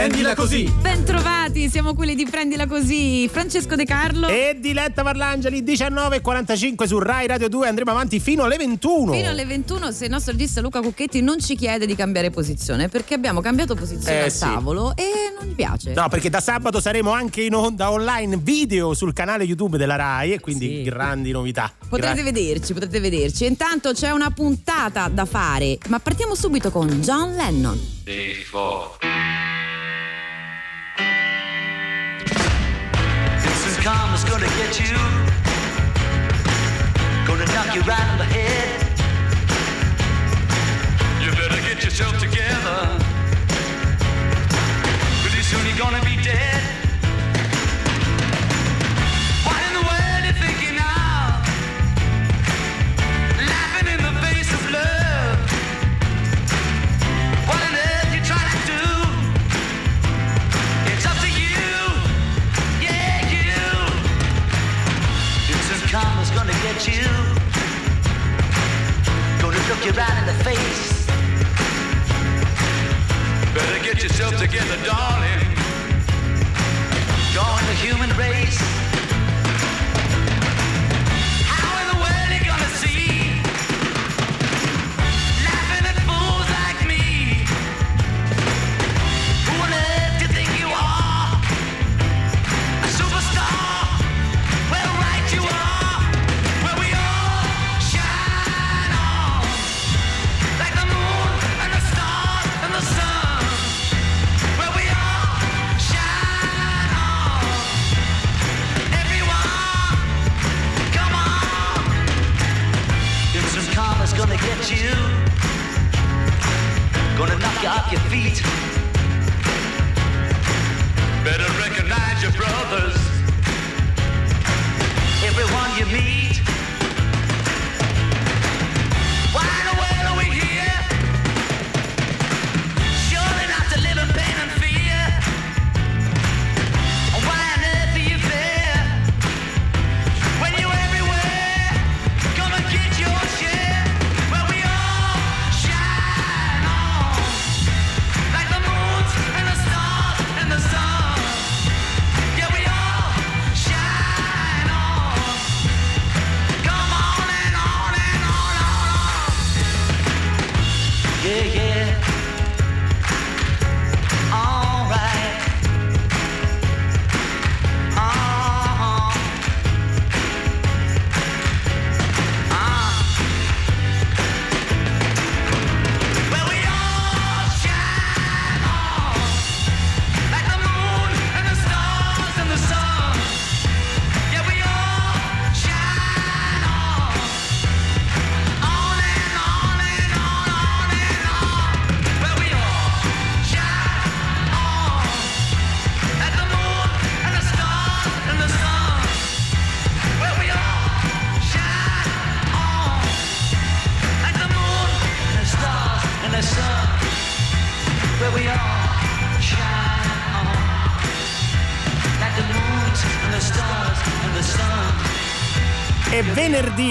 Prendila così. Bentrovati, siamo quelli di Prendila così. Francesco De Carlo. E Diletta Parlangeli 19.45 su Rai Radio 2. Andremo avanti fino alle 21. Fino alle 21 se il nostro regista Luca Cucchetti non ci chiede di cambiare posizione perché abbiamo cambiato posizione Eh, al sì. tavolo e non gli piace. No, perché da sabato saremo anche in onda online video sul canale YouTube della Rai e quindi Sì. grandi novità. Potrete Gra- vederci, potrete vederci. Intanto c'è una puntata da fare, ma partiamo subito con John Lennon. This karma's gonna get you. Gonna knock you right on the head. You better get yourself together. Pretty soon you're gonna be dead. Karma's you. Gonna look you right in the face. Better get yourself together, darling. Join the human race. You off your feet. Better recognize your brothers.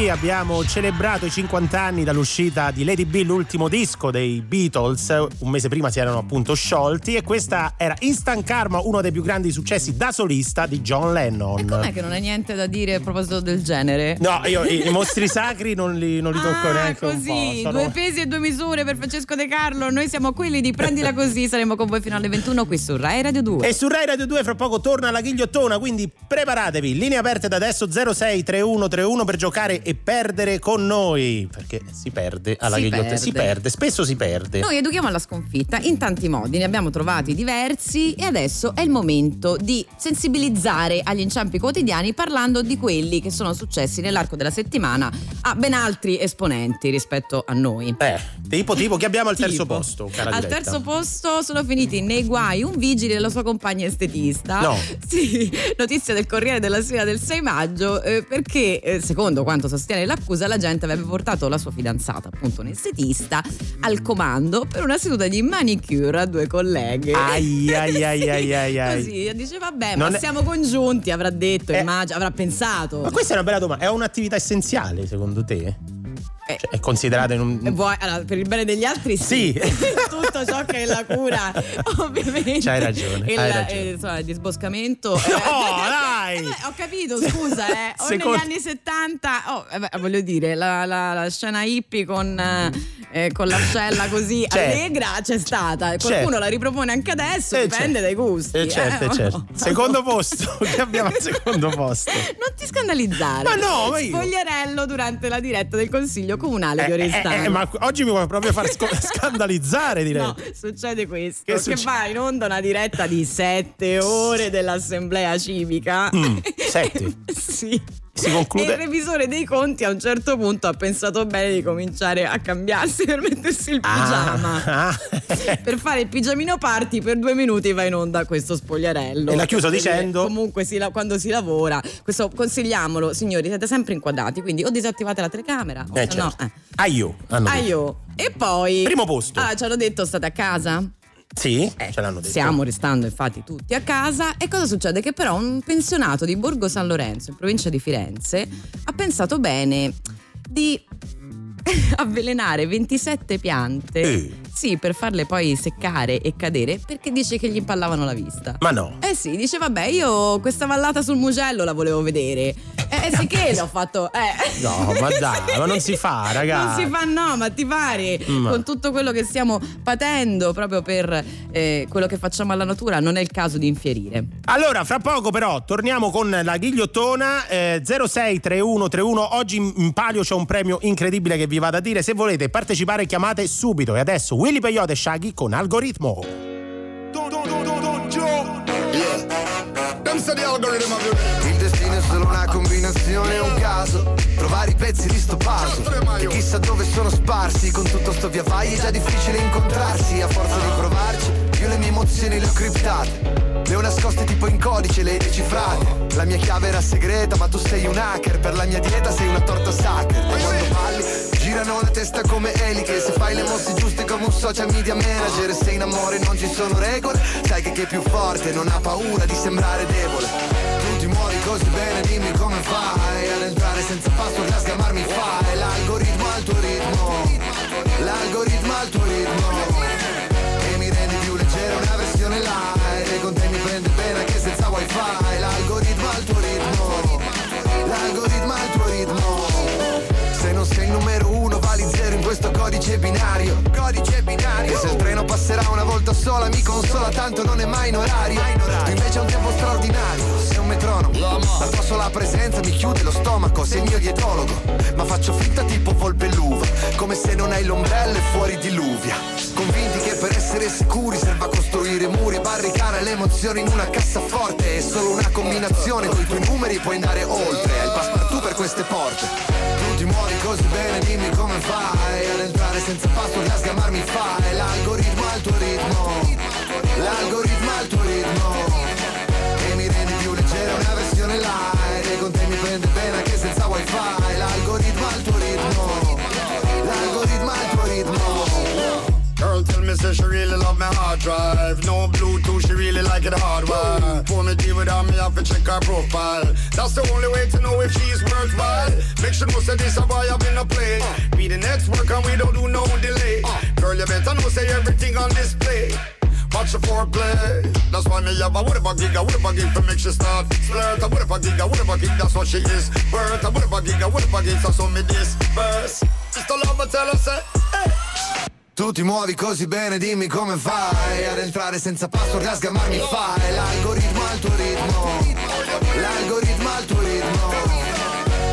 Abbiamo celebrato i 50 anni dall'uscita di Lady B, l'ultimo disco dei Beatles. Un mese prima si erano appunto sciolti e questa era Instant Karma, uno dei più grandi successi da solista di John Lennon. E com'è che non hai niente da dire a proposito del genere? No, io i, i mostri sacri non li, non li tocco Ah, neanche così, sono- due pesi e due misure per Francesco De Carlo. Noi siamo quelli di Prendila Così. Saremo con voi fino alle 21 qui su Rai Radio 2. E su Rai Radio 2 fra poco torna la ghigliottona, quindi preparatevi. Linee aperte da adesso 063131 per giocare e perdere con noi. Perché si perde alla Si ghigliottona. perde. Si perde, spesso si perde. Noi educhiamo alla sconfitta in tanti modi, ne abbiamo trovati diversi e adesso è il momento di sensibilizzare agli inciampi quotidiani parlando di quelli che sono successi nell'arco della settimana a ben altri esponenti rispetto a noi. Eh, tipo, tipo, che abbiamo al terzo Tipo, posto, cara Al Diletta? terzo posto sono finiti nei guai un vigile e la sua compagna estetista. No. Sì, notizia del Corriere della Sera del 6 maggio eh, perché eh, secondo quanto sostiene l'accusa la gente avrebbe portato la sua fidanzata, appunto un estetista, al comando per una seduta di manicure a due colleghe. Ai, ai, ai, ai, ai, ai. Così dice vabbè, Non ma è- siamo congiunti, avrà detto, Eh. immagino, avrà pensato. Ma questa è una bella domanda. È un'attività essenziale secondo te? Eh. Cioè, è considerata in un. Vuoi- allora, per il bene degli altri sì. Sì. Tutto ciò che è la cura, ovviamente. C'hai ragione, Il, hai ragione. eh, insomma, il disboscamento. eh. Dai! Eh, beh, ho capito, scusa, eh. O Secondo- negli anni 70, oh, eh beh, voglio dire, la, la- la scena hippie con, eh, eh, con l'ascella così Certo. allegra c'è stata. Qualcuno Certo. la ripropone anche adesso, Eh, dipende certo. dai gusti. Eh, certo, eh, eh, certo. no. Secondo posto, che abbiamo al secondo posto. Non ti scandalizzare. Ma no, ma io- Spogliarello durante la diretta del Consiglio Comunale di Eh, eh, Oristano. eh, ma oggi mi vuoi proprio far sco- scandalizzare, direi. No, succede questo: Che che, succe- va in onda una diretta di sette ore dell'assemblea civica. Mm, sette? sì. Si conclude- E il revisore dei conti a un certo punto ha pensato bene di cominciare a cambiarsi per mettersi il pigiama. Ah, ah. Per fare il pigiamino party per due minuti va in onda questo spogliarello. E l'ha chiuso Per dicendo? Comunque si quando si lavora, questo consigliamolo, signori, siete sempre inquadrati, quindi o disattivate la telecamera o Eh, no. certo. eh. Aio. Aio. E poi. Primo posto. Ah, ci hanno detto state a casa? Sì, Eh, ce l'hanno detto. Stiamo restando infatti tutti a casa e cosa succede? Che però un pensionato di Borgo San Lorenzo, in provincia di Firenze, ha pensato bene di avvelenare 27 piante. Eh. Sì, per farle poi seccare e cadere perché dice che gli impallavano la vista. Ma no. Eh sì, dice vabbè, io questa vallata sul Mugello la volevo vedere. Eh sì che l'ho fatto. Eh. No, ma dai, ma non si fa, ragazzi. Non si fa, no, ma ti pare Ma- con tutto quello che stiamo patendo proprio per eh, quello che facciamo alla natura, non è il caso di infierire. Allora, fra poco però torniamo con la ghigliottona eh, 063131. Oggi in in palio c'è un premio incredibile che vi vado a dire. Se volete partecipare chiamate subito. E adesso Willy Peyote e Shaggy con algoritmo. Il destino è solo una combinazione, un caso. Trovare i pezzi di sto puzzle. E chissà dove sono sparsi. Con tutto sto via vai è già difficile incontrarsi. A forza di provarci, io le mie emozioni le ho criptate. Le ho nascoste tipo in codice, le hai decifrate. La mia chiave era segreta, ma tu sei un hacker. Per la mia dieta sei una torta sacra. E quando balli, girano la testa come eliche. Se fai le mosse giuste come un social media manager. Se in amore non ci sono regole, sai che chi è più forte non ha paura di sembrare debole. Tu ti muovi così bene, dimmi come fai ad entrare senza password, a sgamarmi fai. L'algoritmo al tuo ritmo, l'algoritmo al tuo ritmo. E mi rendi più leggero una versione light E con te mi prende bene anche senza wifi L'algoritmo al tuo ritmo L'algoritmo al tuo ritmo non sei il numero uno vali zero in questo codice binario. Codice binario. E se il treno passerà una volta sola mi consola tanto non è mai in orario. Tu invece hai un tempo straordinario Sei un metronomo. La tua sola presenza mi chiude lo stomaco Sei il mio dietologo. Ma faccio finta tipo volpe l'uva Come se non hai l'ombrello e fuori diluvia Convinti che per essere sicuri serva costruire muri e barricare le emozioni in una cassaforte. È solo una combinazione, con i tuoi numeri puoi andare oltre. Hai il passepartout per queste porte. Tu ti muovi così bene, dimmi come fai Ad entrare senza password, a sgamarmi fai. L'algoritmo al tuo ritmo. L'algoritmo al tuo ritmo. E mi rendi più leggero una versione light. E con te mi prende bene anche senza wifi me say she really love my hard drive. No Bluetooth, she really like it hardwired. For me deal with her, me have to check her profile. That's the only way to know if she's worthwhile. Make sure know say this a boy I've been a play. Be the next work and we don't do no delay. Girl, you better know say everything on display. Watch the foreplay. That's why me have a whatever gig, a whatever gig to make she start flirt. A whatever gig, a whatever gig, that's what she is. Birth, a whatever gig, a whatever gig, so so me this verse. Just a love tell her say, hey. Tu ti muovi così bene, dimmi come fai Ad entrare senza password, a sgamarmi fai. L'algoritmo al tuo ritmo L'algoritmo al tuo ritmo.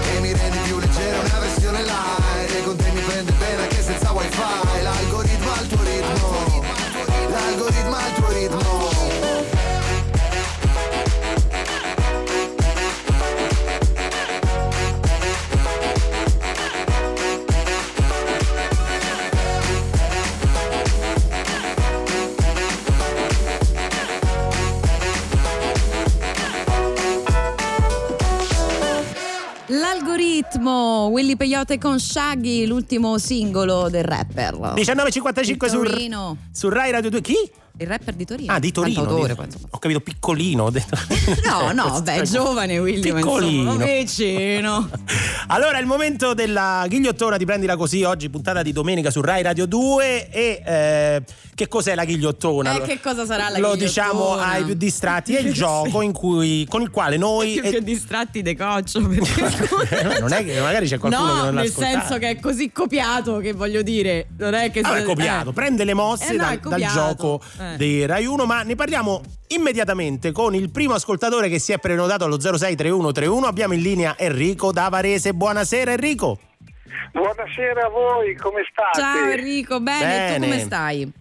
E mi rendi più leggero una versione light. E con te mi prende bene anche senza wifi. L'algoritmo al tuo ritmo L'algoritmo al tuo ritmo L'algoritmo, Willy Peyote con Shaggy, l'ultimo singolo del rapper. 19.55 su, su Rai Radio 2. Chi? il rapper di Torino. Ah, di Torino. Cantautore, di- insomma. Ho capito piccolino. No, no, beh, giovane William, Piccolino. insomma, vicino. Allora, il momento della ghigliottona, ti prendila così oggi, puntata di domenica su Rai Radio 2. E eh, che cos'è la ghigliottona? Eh, che cosa sarà la Lo ghigliottona? diciamo ai più distratti. È il Sì. gioco in cui, con il quale noi. Più che distratti de coccio. perché- non è che magari c'è qualcuno no, che non l'ha nel ascoltato. senso che è così copiato che voglio dire, non è che Vabbè, se- copiato, eh. prende le mosse Eh, no, dal, è dal gioco Eh. dei Rai 1, ma ne parliamo immediatamente con il primo ascoltatore che si è prenotato allo 063131. Abbiamo in linea Enrico da Varese. Buonasera Enrico. Buonasera a voi, come state? Ciao Enrico, bene, Bene. tu come stai?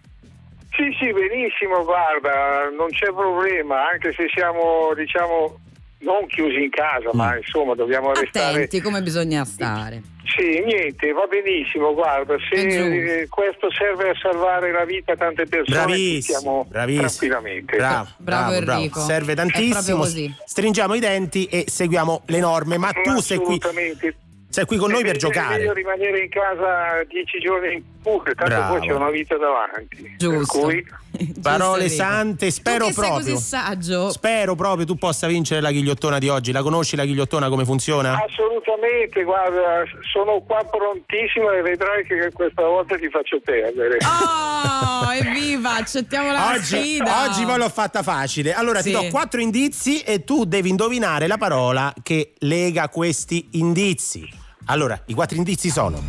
Sì, sì, benissimo, guarda, non c'è problema, anche se siamo, diciamo, non chiusi in casa, Mm. ma insomma dobbiamo restare... Attenti come bisogna stare. Sì, niente, va benissimo, guarda, se questo serve a salvare la vita a tante persone, Bravissimo, siamo bravissimo. tranquillamente. Bravo, Bravo Enrico. Serve È proprio tantissimo. così. Stringiamo i denti e seguiamo le norme. Ma tu sei qui, Assolutamente. Sei qui con noi per È giocare. meglio rimanere in casa dieci giorni in pure, tanto Bravo. poi c'è una vita davanti. Giusto. Per cui Parole sante, spero proprio. così saggio. Spero proprio tu possa vincere la ghigliottona di oggi. La conosci la ghigliottona come funziona? Assolutamente, guarda, sono qua prontissimo e vedrai che questa volta ti faccio perdere. Oh, evviva, accettiamo la Oggi, sfida. oggi poi l'ho fatta facile. Allora Sì. ti do quattro indizi e tu devi indovinare la parola che lega questi indizi. Allora, i quattro indizi sono.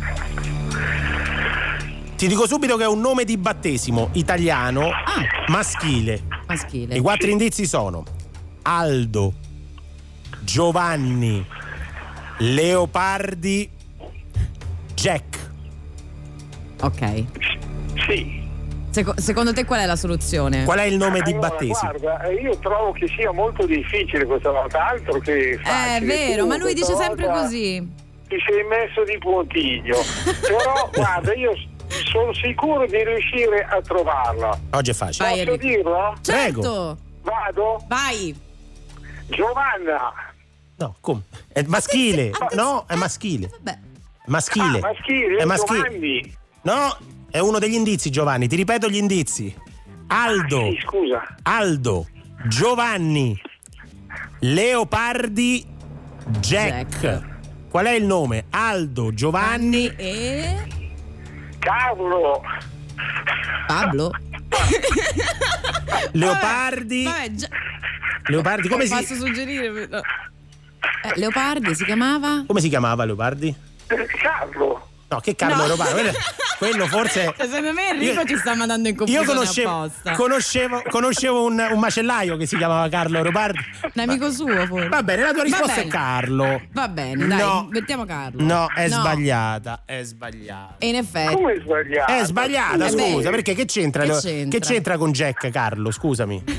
Ti dico subito che è un nome di battesimo italiano maschile. Maschile. I quattro indizi sono Aldo, Giovanni, Leopardi, Jack. Ok. Sì. Seco- secondo te qual è la soluzione? Qual è il nome di Allora, battesimo? Guarda, eh, io trovo che sia molto difficile questa volta, altro che Eh, facile. è vero, Tu ma lui dice sempre volta così. Ti sei messo di puntiglio. Però guarda, io sono sicuro di riuscire a trovarla. Oggi è facile. Vai, Posso Enrico. dirlo? Certo. Vado? Vai. Giovanna. No, come? È maschile. Attenzione. No, è maschile. Vabbè. Maschile. Ah, maschile, È maschile. Giovanni. No, è uno degli indizi, Giovanni. Ti ripeto gli indizi. Aldo, Sì, scusa. Aldo, Giovanni, Leopardi, Jack. Jack. Qual è il nome? Aldo, Giovanni. E Carlo. Pablo. Leopardi. Vabbè, già- Leopardi, come Posso si, suggerire? no. Eh, Leopardi si chiamava? come si chiamava Leopardi? Carlo. No, che Carlo No. Leopardi? Quello, quello forse. Secondo me Enrico Io- ci sta mandando in Io confusione conoscevo, apposta. conoscevo, conoscevo un, un macellaio che si chiamava Carlo Leopardi. Un amico suo forse. Va bene, la tua risposta è. Carlo. Va bene, dai, No. mettiamo Carlo. No, è sbagliata. È sbagliata. E in effetti. Come è sbagliato? È sbagliata, scusa, perché che c'entra, Che c'entra? che c'entra con Jack Carlo? Scusami.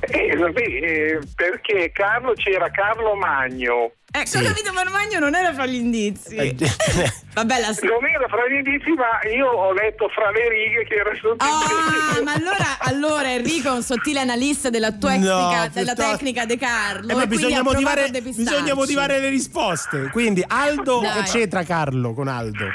Eh, vabbè, eh, perché Carlo c'era Carlo Magno. Ecco, Sì. ho capito, ma Magno non era fra gli indizi. Eh, Vabbè, la Non era fra gli indizi, ma io ho letto fra le righe che era sotto Ah, ma allora, allora Enrico è un sottile analista della tecnica, No, della piuttosto- tecnica De Carlo. Eh, bisogna motivare, bisogna motivare le risposte. Quindi Aldo, Dai. c'entra Carlo con Aldo?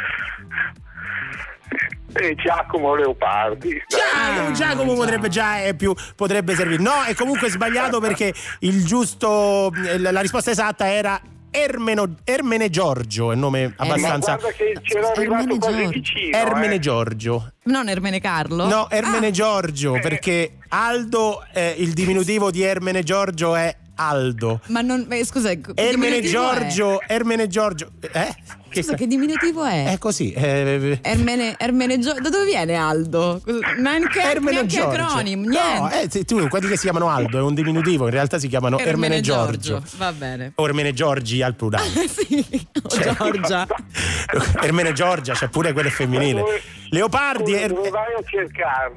E Giacomo Leopardi. Giacomo, Ah, Giacomo già. potrebbe già è più, potrebbe servire. No, è comunque sbagliato perché il giusto la la risposta esatta era Ermeno, Ermene Giorgio, è un nome Ma abbastanza guarda che c'era arrivato quasi vicino. Ermene eh. Giorgio. Non Ermene Carlo? No, Ermene Ah, Giorgio, perché Aldo, eh, il diminutivo di Ermene Giorgio è Aldo. Ma non. eh, scusa, Ermene? Giorgio, Ermene Giorgio. Eh? Che Scusa, che diminutivo è? È così. eh, Ermene, Ermene Giorgio. Da dove viene Aldo? Neanche, Ermene neanche Giorgio. acronimo, No, niente. eh, se tu, quelli che si chiamano Aldo è un diminutivo, in realtà si chiamano Ermene, Giorgio. Va bene. O Ermene Giorgi al plurale. sì, o Cioè- Giorgia. Ermene Giorgia, c'è pure quello femminile. Leopardi. Er-?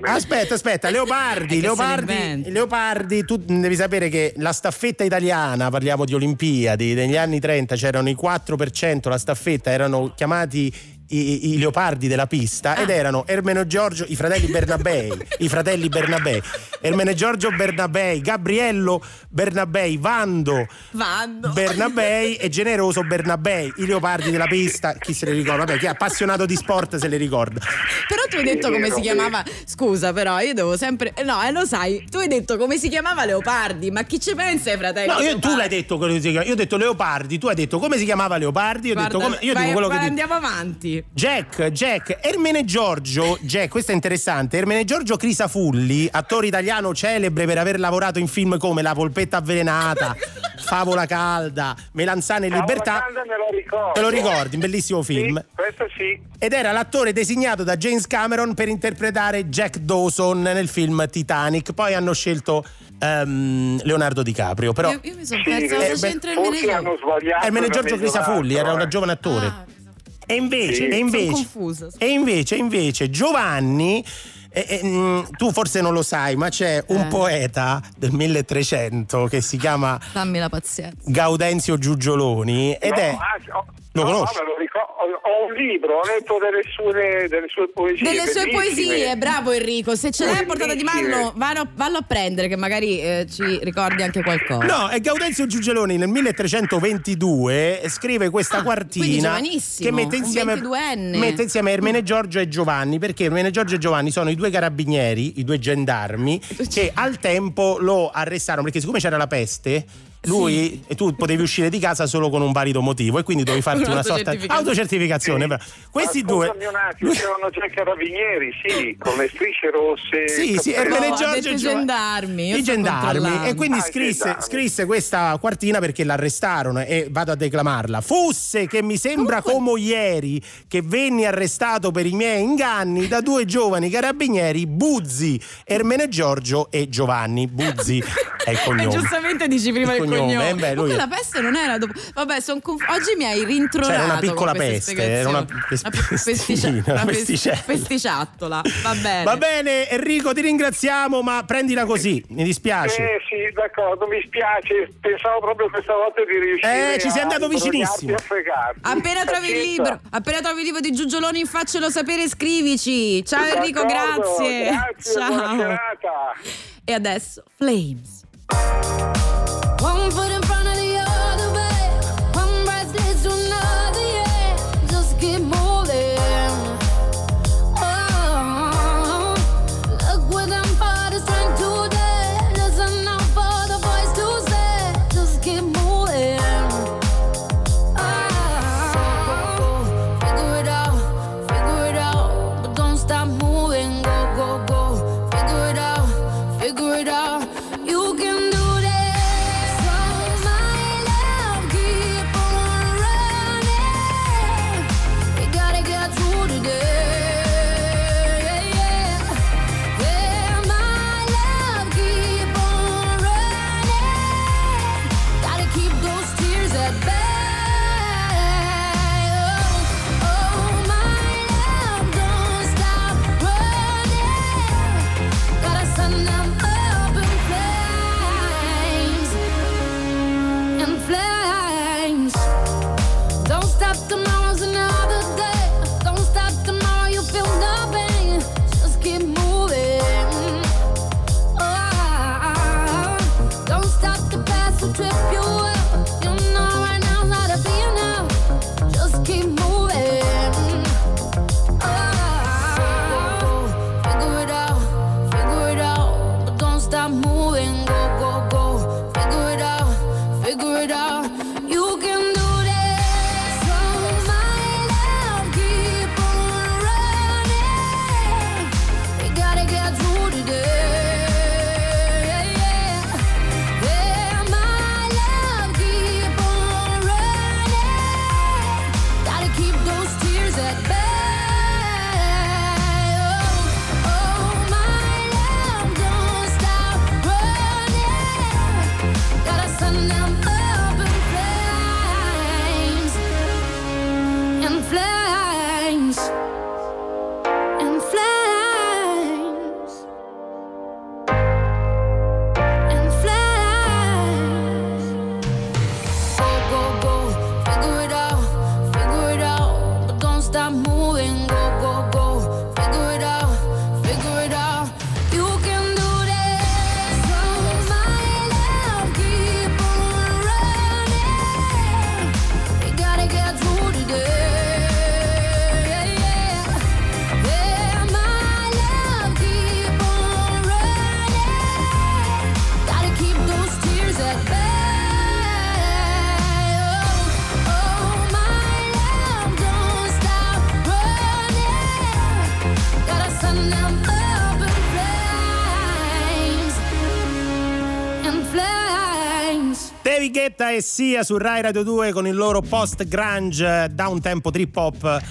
Aspetta, aspetta, Leopardi, Leopardi. Leopardi, tu devi sapere che la staffetta italiana, parliamo di Olimpiadi, negli anni 30 c'erano i 4%, la staffetta erano chiamati i, i leopardi della pista ed erano Ermeno Giorgio, i fratelli Bernabei, i fratelli Bernabei. Ermene Giorgio Bernabei, Gabriello Bernabei, Vando Vando. Bernabei e Generoso Bernabei, i leopardi della pista, chi se li ricorda? Vabbè, chi è appassionato di sport se li ricorda. Però tu hai detto come si chiamava. Scusa, però io devo sempre. No, eh, lo sai, tu hai detto come si chiamava Leopardi, ma chi ci pensa ai fratelli? No, io- tu l'hai detto come si chiama- Io ho detto Leopardi, tu hai detto come si chiamava Leopardi, io ho detto come. Io vai- dico quello vai, che andiamo avanti. Jack, Jack, Ermene Giorgio, Jack, questo è interessante. Ermene Giorgio Crisafulli, attore italiano celebre per aver lavorato in film come La polpetta avvelenata, Favola calda, Melanzane e Libertà. Calda me lo ricordo. Te lo ricordi? Un bellissimo film. Sì, questo sì. Ed era l'attore designato da James Cameron per interpretare Jack Dawson nel film Titanic. Poi hanno scelto ehm, Leonardo DiCaprio. Però io, io mi sono Sì, persa eh, cosa beh, c'entra hanno sbagliato. Ermene Giorgio Crisafulli era un eh. giovane attore. Ah, E invece, Sì. e invece, confusa. e invece, invece Giovanni, eh, eh, mh, tu forse non lo sai, ma c'è un Eh. poeta del 1300 che si chiama Dammi la pazienza. Gaudenzio Giugioloni ed No, è... anzi, ho- Lo no, conosci? ricor- ho, un libro, ho letto delle sue, delle sue poesie. Delle sue bellissime. poesie, bravo Enrico. Se ce l'hai a portata di mano, Bellissime. vallo, a prendere, che magari eh, ci ricordi anche qualcosa. No, è Gaudenzio Giugioloni nel 1322 scrive questa Ah, quartina giovanissimo, che mette insieme, 22enne. mette insieme Ermene Giorgio e Giovanni perché Ermene Giorgio e Giovanni sono i due carabinieri, i due gendarmi che al tempo lo arrestarono perché siccome c'era la peste lui e tu potevi uscire di casa solo con un valido motivo e quindi dovevi farti una sorta di Autocertificazione. però. Questi due attimo, c'erano già i carabinieri, sì, con le strisce rosse. Sì, sì. Ermene No, Giorgio e Giovanni. gendarmi, I gendarmi. E quindi Ah, i scrisse, gendarmi. scrisse questa quartina perché l'arrestarono e vado a declamarla. Fosse che mi sembra come ieri che venni arrestato per i miei inganni da due giovani carabinieri, Buzzi, Ermene Giorgio e Giovanni. Buzzi è il E cognome. giustamente dici prima il cognome, cognome. eh, beh, lui- Comunque la peste non era dopo. Vabbè, son conf- oggi mi hai rintronato. C'era una con piccola peste, era una pes- Una pesticcia- una pes- pesticella. pesticciattola. Va bene. Va bene, Enrico, ti ringraziamo, ma prendila così, mi dispiace. Eh sì, d'accordo, mi spiace, pensavo proprio questa volta di riuscire Eh, ci sei andato vicinissimo. Appena trovi il libro, appena trovi il libro di Giugioloni, faccelo sapere, scrivici. Ciao Enrico, D'accordo, grazie. Grazie, buona Ciao. serata. E adesso Flames. for them Dei Guetta e Sia su Rai Radio 2 con il loro post grunge da un tempo trip hop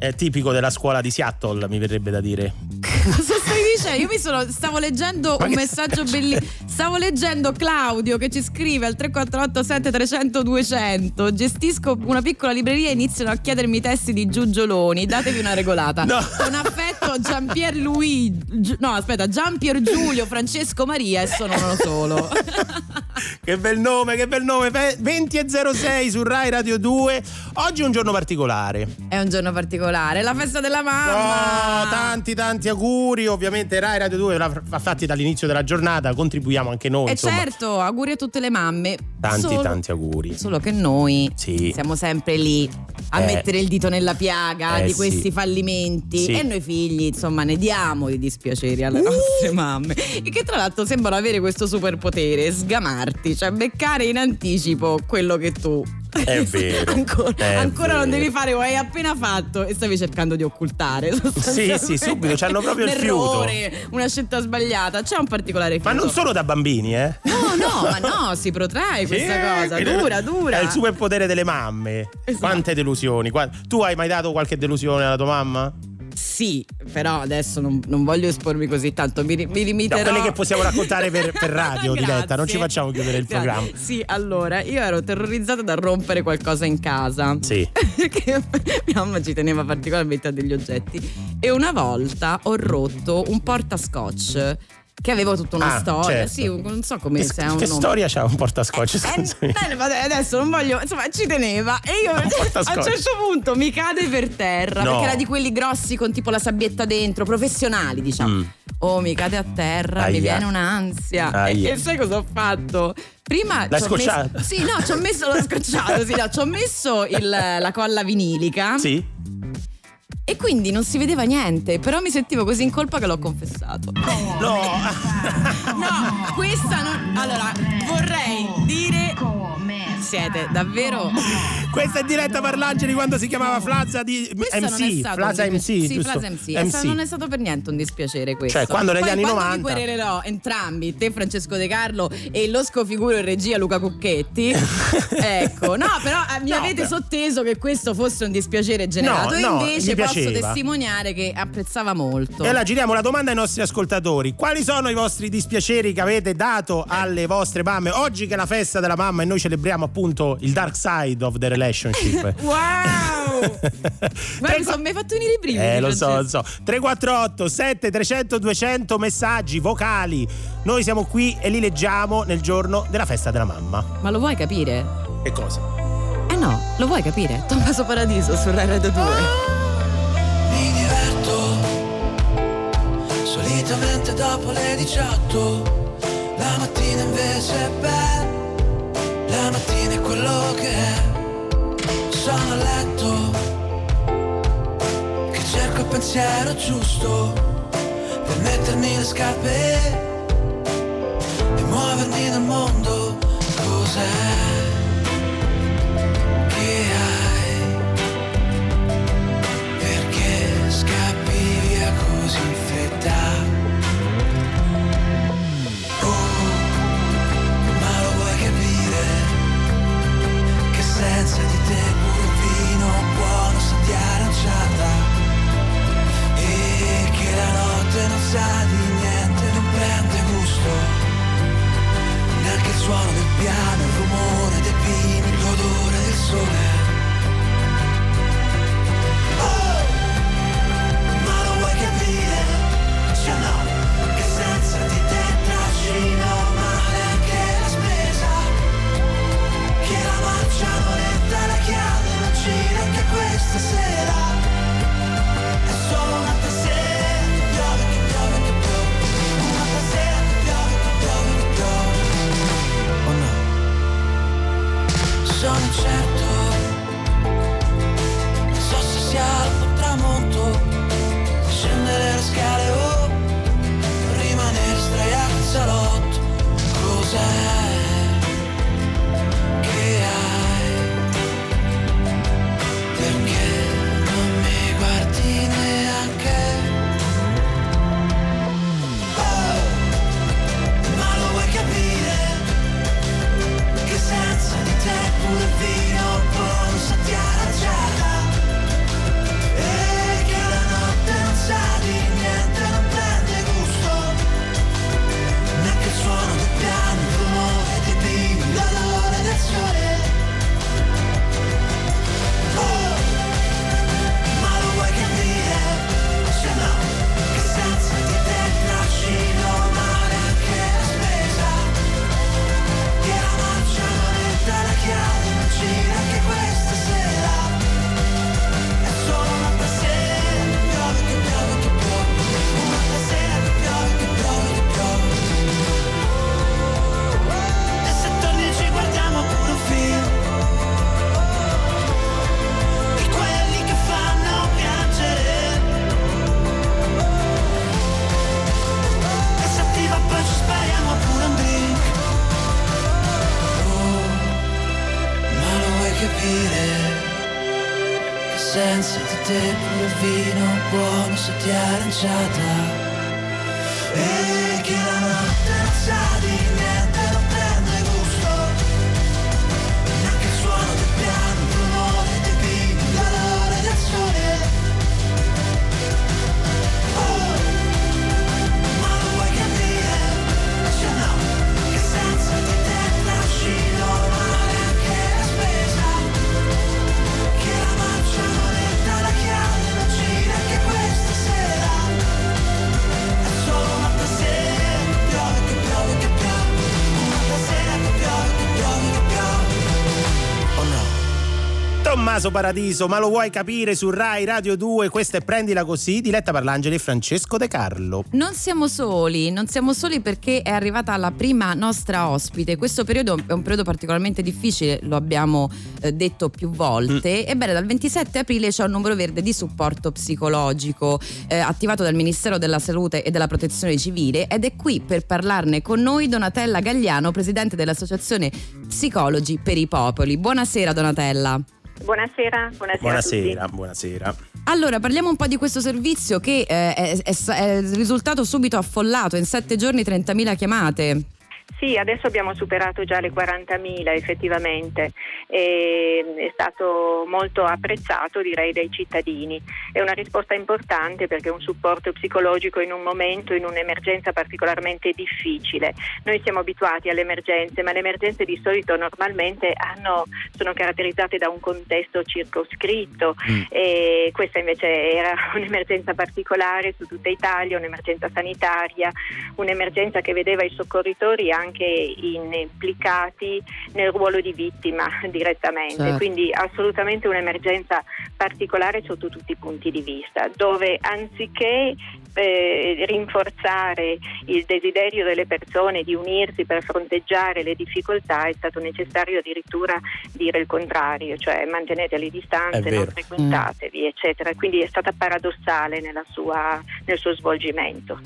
eh, tipico della scuola di Seattle, mi verrebbe da dire. Cosa stai dicendo? Io mi sono, stavo leggendo Ma un messaggio bellissimo. Stavo leggendo Claudio che ci scrive al 348 7300 200. Gestisco una piccola libreria e iniziano a chiedermi i testi di Giugioloni. Datevi una regolata. No. Con affetto Giampier Luigi. Gi- No, aspetta, Giampier Giulio, Francesco Maria e sono uno solo. Che bel nome, che bel nome. Ve- 20 e 06 su Rai Radio 2. Oggi è un giorno particolare. È un giorno particolare, la festa della mamma. Oh, tanti tanti auguri, ovviamente Rai Radio 2 l'ha l'ha fatti dall'inizio della giornata, contribuiamo anche noi. E insomma. certo, auguri a tutte le mamme. Tanti Solo- tanti auguri. Solo che noi Sì. siamo sempre lì a Eh. mettere il dito nella piaga Eh, di sì. questi fallimenti Sì. e noi figli, insomma, ne diamo di dispiaceri alle Uh. nostre mamme. E che tra l'altro sembrano avere questo superpotere, sgamarti, cioè beccare in anticipo quello che tu È vero, ancora, è ancora non vero. devi fare o hai appena fatto e stavi cercando di occultare. Sì, sì, subito, c'hanno proprio il fiuto. una scelta sbagliata, c'è un particolare Ma fiuto. non solo da bambini, eh? No, no, ma no, si protrae questa Sì, cosa. Dura, dura. È il superpotere delle mamme. Esatto. Quante delusioni. Tu hai mai dato qualche delusione alla tua mamma? Sì, però adesso non, non voglio espormi così tanto. Mi, mi No, limiterò. quelle che possiamo raccontare per, per radio, diretta. Non ci facciamo chiudere il Grazie. programma. Sì, allora, io ero terrorizzata da rompere qualcosa in casa. Sì. Perché mia mamma ci teneva particolarmente a degli oggetti. E una volta ho rotto un portascotch. Che avevo tutta una Ah, storia. certo. Sì, non so come Che, se che storia c'ha un portascotch? Eh, Scusami. bene, ma adesso non voglio, insomma, ci teneva e io a un certo punto mi cade per terra No. perché era di quelli grossi con tipo la sabbietta dentro, professionali, diciamo. Mm. Oh, mi cade a terra, Aia. mi viene un'ansia. Aia. E, e sai cosa ho fatto? Prima L'hai ci ho messo-? Sì, no, ci ho messo l'ho scocciato, sì, no, ci ho messo il- la colla vinilica Sì? E quindi non si vedeva niente, però mi sentivo così in colpa che l'ho confessato. No. No, questa non. Allora, vorrei dire. Siete davvero. Questa è diretta Parlangeli quando si chiamava Flaza di Questo MC. un MC. Sì? Flaza MC. Stato- non è stato per niente un dispiacere questo. Cioè, quando negli Poi, anni quando 90 vi quererò entrambi, te Francesco De Carlo e lo scofiguro in regia Luca Cucchetti. ecco, no, però eh, mi No, avete però- sotteso che questo fosse un dispiacere generato. No, no, invece posso testimoniare che apprezzava molto. E allora giriamo la domanda ai nostri ascoltatori. Quali sono i vostri dispiaceri che avete dato alle vostre mamme? Oggi che è la festa della mamma e noi celebriamo appunto il dark side of the relationship. Wow! Guarda, mi sono mai fatto venire i brividi. Eh, lo so, lo so. 348 7 300 200 messaggi vocali. Noi siamo qui e li leggiamo nel giorno della festa della mamma. Ma lo vuoi capire? Che cosa? Eh no, lo vuoi capire? Tommaso Paradiso su Rai Radio 2. Mi diverto solitamente dopo le 18. La mattina invece è bella. La mattina è quello che è. Sono a letto che cerco il pensiero giusto per mettermi le scarpe e muovermi nel mondo. Cos'è? Perché scappi via così senza di te pure vino buono sa di aranciata. E che la notte non sa di niente, non prende gusto. Neanche il suono del piano, il rumore dei pini, l'odore del sole ti è Tommaso Paradiso, ma lo vuoi capire su Rai Radio 2? Questa è Prendila Così, diretta Parlangeli e Francesco De Carlo. Non siamo soli, non siamo soli perché è arrivata la prima nostra ospite. Questo periodo è un periodo particolarmente difficile, lo abbiamo eh, detto più volte. Ebbene, dal 27 aprile c'è un numero verde di supporto psicologico eh, attivato dal Ministero della Salute e della Protezione Civile ed è qui per parlarne con noi Donatella Gagliano, presidente dell'Associazione Psicologi per i Popoli. Buonasera Donatella. Buonasera, buonasera. a Buonasera, tutti. buonasera. Allora, parliamo un po' di questo servizio che eh, è, è- è risultato subito affollato, in sette giorni 30.000 chiamate. Sì, adesso abbiamo superato già le 40.000 effettivamente e è stato molto apprezzato direi dai cittadini. È una risposta importante perché è un supporto psicologico in un momento, in un'emergenza particolarmente difficile. Noi siamo abituati alle emergenze, ma le emergenze di solito normalmente hanno- sono caratterizzate da un contesto circoscritto e questa invece era un'emergenza particolare su tutta Italia, un'emergenza sanitaria, un'emergenza che vedeva i soccorritori anche implicati nel ruolo di vittima direttamente, Certo. quindi assolutamente un'emergenza particolare sotto tutti i punti di vista, dove anziché eh, rinforzare il desiderio delle persone di unirsi per fronteggiare le difficoltà è stato necessario addirittura dire il contrario, cioè mantenete le distanze, non frequentatevi, eccetera. Quindi è stata paradossale nella sua- nel suo svolgimento.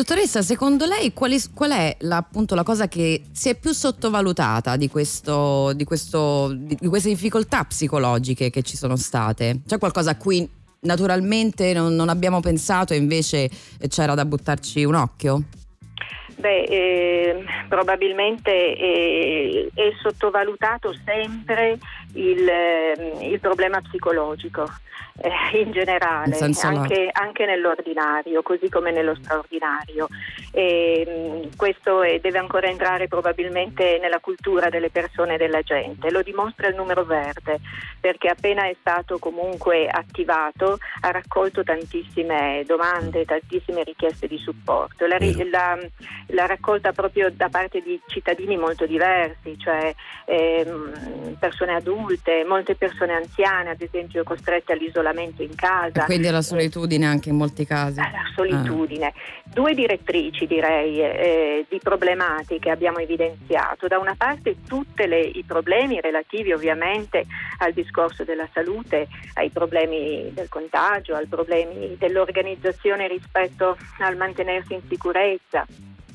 Dottoressa, secondo lei quali- qual è la, appunto la cosa che si è più sottovalutata di, questo, di, questo, di queste difficoltà psicologiche che ci sono state? C'è qualcosa a cui naturalmente non, non abbiamo pensato e invece c'era da buttarci un occhio? Beh, eh, probabilmente eh, è sottovalutato sempre il, eh, il problema psicologico eh, in generale, anche, anche nell'ordinario, così come nello straordinario. E, mh, questo è- deve ancora entrare probabilmente nella cultura delle persone e della gente. Lo dimostra il numero verde, perché appena è stato comunque attivato ha raccolto tantissime domande, tantissime richieste di supporto. La, la- la raccolta proprio da parte di cittadini molto diversi, cioè ehm, persone adulte, molte persone anziane, ad esempio costrette all'isolamento in E casa. quindi alla solitudine anche in molti casi. La solitudine. Due direttrici direi eh, di problematiche abbiamo evidenziato. Da una parte tutti i problemi relativi ovviamente al discorso della salute, ai problemi del contagio, ai problemi dell'organizzazione rispetto al mantenersi in sicurezza.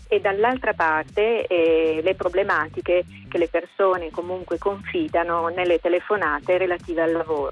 E dall'altra parte eh, le problematiche che le persone comunque confidano nelle telefonate relative al lavoro,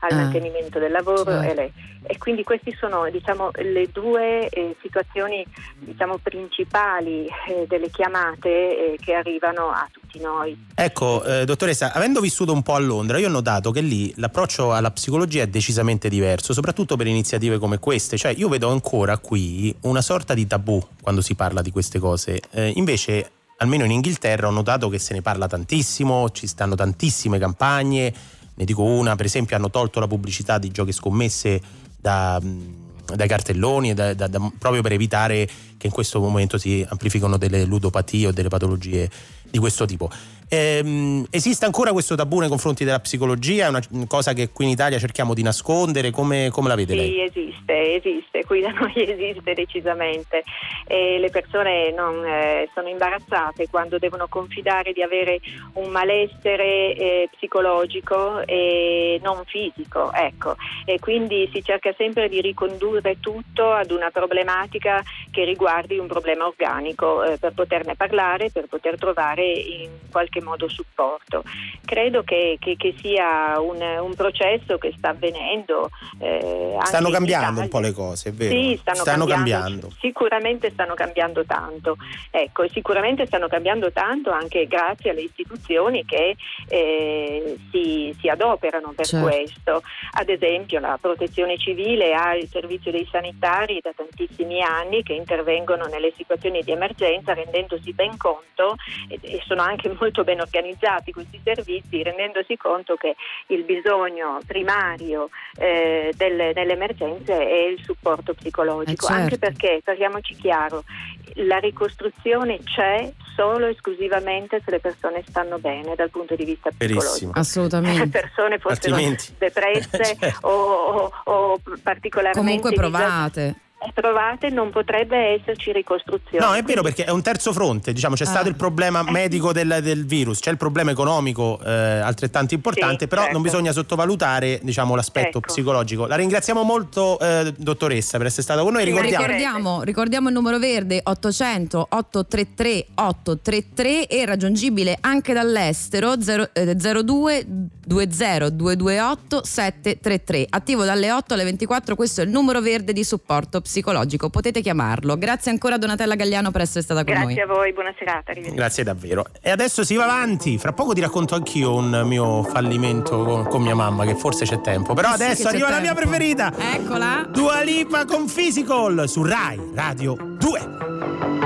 al Ah, mantenimento del lavoro certo. e, le- e quindi queste sono diciamo, le due eh, situazioni diciamo, principali eh, delle chiamate eh, che arrivano a tutti noi. Ecco, eh, dottoressa, avendo vissuto un po' a Londra, io ho notato che lì l'approccio alla psicologia è decisamente diverso, soprattutto per iniziative come queste. Cioè, io vedo ancora qui una sorta di tabù quando si parla di queste cose. Eh, invece, almeno in Inghilterra, ho notato che se ne parla tantissimo, ci stanno tantissime campagne. Ne dico una, per esempio, hanno tolto la pubblicità di giochi scommesse da, mh, dai cartelloni, da- da- proprio per evitare che in questo momento si amplificano delle ludopatie o delle patologie di questo tipo. Ehm, esiste ancora questo tabù nei confronti della psicologia? È una cosa che qui in Italia cerchiamo di nascondere? Come, come la vede lei? Sì, esiste, esiste, qui da noi esiste decisamente e le persone non, eh, sono imbarazzate quando devono confidare di avere un malessere eh, psicologico e non fisico, ecco. E quindi si cerca sempre di ricondurre tutto ad una problematica che riguardi un problema organico eh, per poterne parlare, per poter trovare in qualche modo supporto. Credo che, che- che sia un, un processo che sta avvenendo. eh, anche Stanno cambiando un po' le cose, è vero? Sì, stanno, cambiando. Sicuramente stanno cambiando tanto. Ecco, e sicuramente stanno cambiando tanto anche grazie alle istituzioni che eh, si, si adoperano per Certo. questo. Ad esempio la protezione civile ha il servizio dei sanitari da tantissimi anni che intervengono nelle situazioni di emergenza rendendosi ben conto e, e sono anche molto ben organizzati questi servizi rendendosi conto che il bisogno primario eh, delle, delle emergenze è il supporto psicologico Eh, certo. anche perché parliamoci chiaro la ricostruzione c'è solo e esclusivamente se le persone stanno bene dal punto di vista psicologico. Se le Assolutamente. persone fossero Altrimenti- depresse Certo. o, o- o particolarmente Comunque provate. eh, provate non potrebbe esserci ricostruzione. No, è vero perché è un terzo fronte, diciamo, c'è Ah. stato il problema medico del, del virus, c'è il problema economico eh, altrettanto importante, Sì, però certo. non bisogna sottovalutare diciamo, l'aspetto Ecco. psicologico. La ringraziamo molto eh, dottoressa per essere stata con noi, Sì, ricordiamo Ricordiamo, ricordiamo il numero verde 800 833 833 e raggiungibile anche dall'estero 0, eh, 02 20 228 733. Attivo dalle 8 alle 24, questo è il numero verde di supporto psicologico. Potete chiamarlo. Grazie ancora Donatella Gagliano per essere stata con Grazie noi. a voi, buona serata. arrivederci. Grazie davvero. E adesso si va avanti. Fra poco ti racconto anch'io un mio fallimento con, con mia mamma, che forse c'è tempo. Però Eh sì, adesso arriva la mia preferita. Eccola. Dua Lipa con Physical su Rai Radio 2.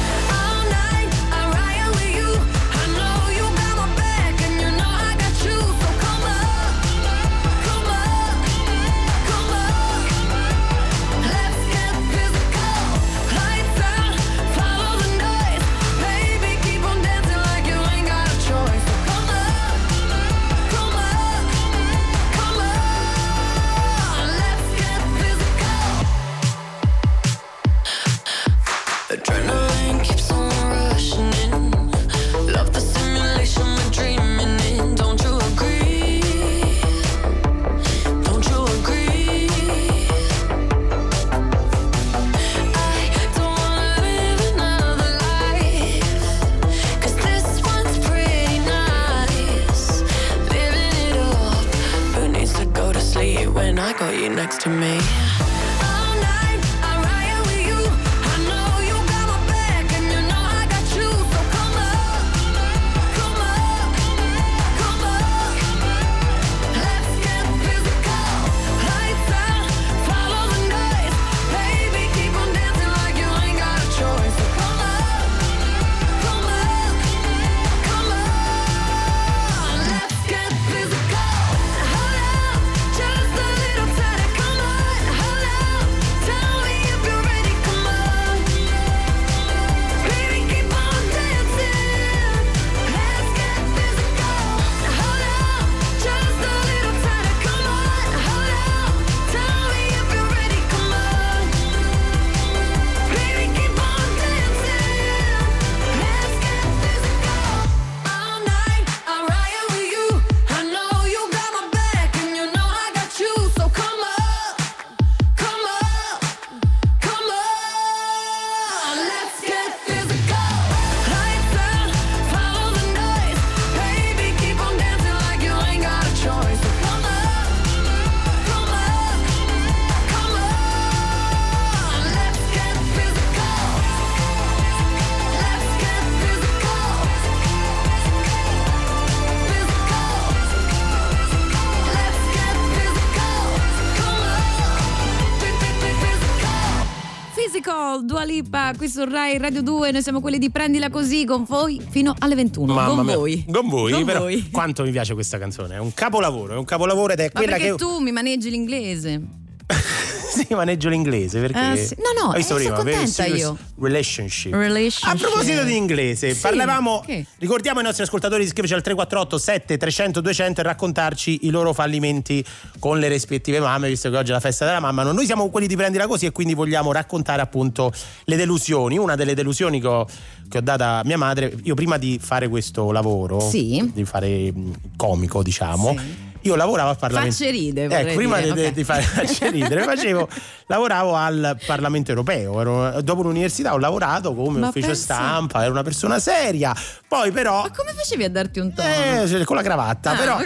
Qui su Rai Radio 2, noi siamo quelli di Prendila Così con voi fino alle 21. Mamma con mia. voi. Con voi, Con però voi. quanto mi piace questa canzone. È un capolavoro, è un capolavoro ed è Ma quella perché che tu mi maneggi l'inglese? sì, maneggio l'inglese perché Ah, sì. No, no, eh, sono contenta io. Relationship. Relationship. A proposito di inglese, Sì, parlavamo. che? Ricordiamo ai nostri ascoltatori di scriverci al 348 7 300 200 e raccontarci i loro fallimenti con le rispettive mamme, visto che oggi è la festa della mamma. Noi siamo quelli di prendila così e quindi vogliamo raccontare appunto le delusioni. Una delle delusioni che ho, che ho data a mia madre, io prima di fare questo lavoro, Sì. di fare mh, comico, diciamo. Sì. Io lavoravo al Parlamento. Facce ride, Ecco, prima dire, di, ok. di facce ridere, facevo, lavoravo al Parlamento europeo. Ero- dopo l'università ho lavorato come Ma ufficio pensa. stampa, ero una persona seria. Poi, però, Ma come facevi a darti un tono? eh, cioè, con la cravatta, Ah, però. ok.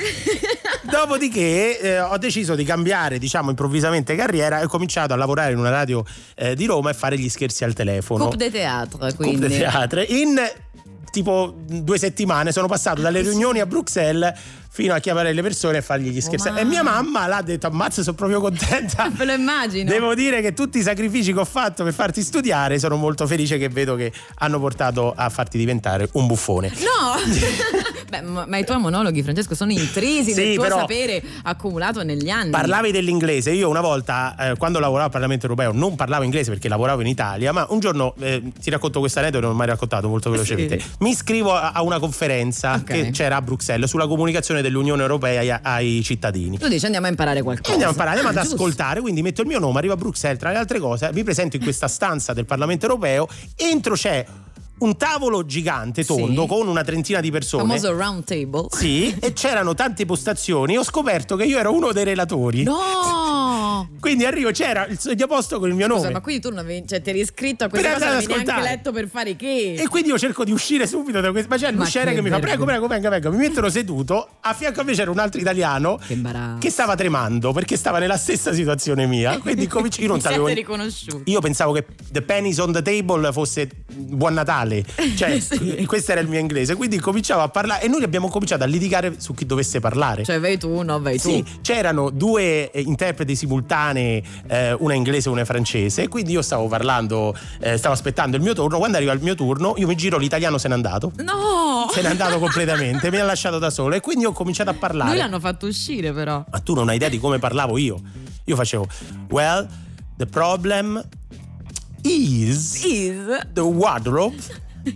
Dopodiché eh, ho deciso di cambiare, diciamo, improvvisamente carriera e ho cominciato a lavorare in una radio eh, di Roma e fare gli scherzi al telefono. Coupe de Coupe quindi. de Théâtre. In tipo due settimane sono passato dalle riunioni a Bruxelles fino a chiamare le persone e fargli gli scherzi. mamma. e mia mamma l'ha detto: Ammazza, sono proprio contenta. Me lo immagino. Devo dire che tutti i sacrifici che ho fatto per farti studiare sono molto felice che vedo che hanno portato a farti diventare un buffone. No! Beh, ma, i tuoi monologhi, Francesco, sono intrisi Sì, del tuo sapere accumulato negli anni. Parlavi dell'inglese, io una volta eh, quando lavoravo al Parlamento europeo non parlavo inglese perché lavoravo in Italia, ma un giorno eh, ti racconto questa aneddoto, non ho mai raccontato molto velocemente. Sì. Mi iscrivo a, a una conferenza Ok. che c'era a Bruxelles sulla comunicazione dell'Unione Europea ai, ai cittadini. Tu dici andiamo a imparare qualcosa. Andiamo a imparare, andiamo Ah, ad giusto. ascoltare, quindi metto il mio nome, arrivo a Bruxelles, tra le altre cose, mi presento in questa stanza del Parlamento europeo, entro c'è un tavolo gigante, tondo, Sì. con una trentina di persone. Famoso round table. Sì, e c'erano tante postazioni ho scoperto che io ero uno dei relatori. No! Quindi arrivo, c'era il segnaposto con il mio Scusa, nome. ma quindi tu non avevi, cioè, ti eri iscritto a questa Per cosa, non avevi neanche letto per fare che? E quindi io cerco di uscire subito da questo. Ma c'è l'usciere che che mi fa. Prego, prego, venga, venga. Mi mettono seduto. A fianco a me c'era un altro italiano Che che stava tremando perché stava nella stessa situazione mia. Quindi cominci- io non sapevo. Io pensavo che The Pennies on the Table fosse Buon Natale, cioè Sì. questo era il mio inglese. Quindi cominciavo a parlare e noi abbiamo cominciato a litigare su chi dovesse parlare. Cioè, vai tu, no, vai tu. Sì, c'erano due eh, interpreti simultanei, eh, una inglese e una francese, quindi io stavo parlando, eh, stavo aspettando il mio turno, quando arriva il mio turno io mi giro, l'italiano se n'è andato. No! Se n'è andato completamente, mi ha lasciato da solo e quindi ho cominciato a Lui parlare. l'hanno fatto uscire, però. Ma tu non hai idea di come parlavo io. Io facevo, well, the problem is Is. the wardrobe.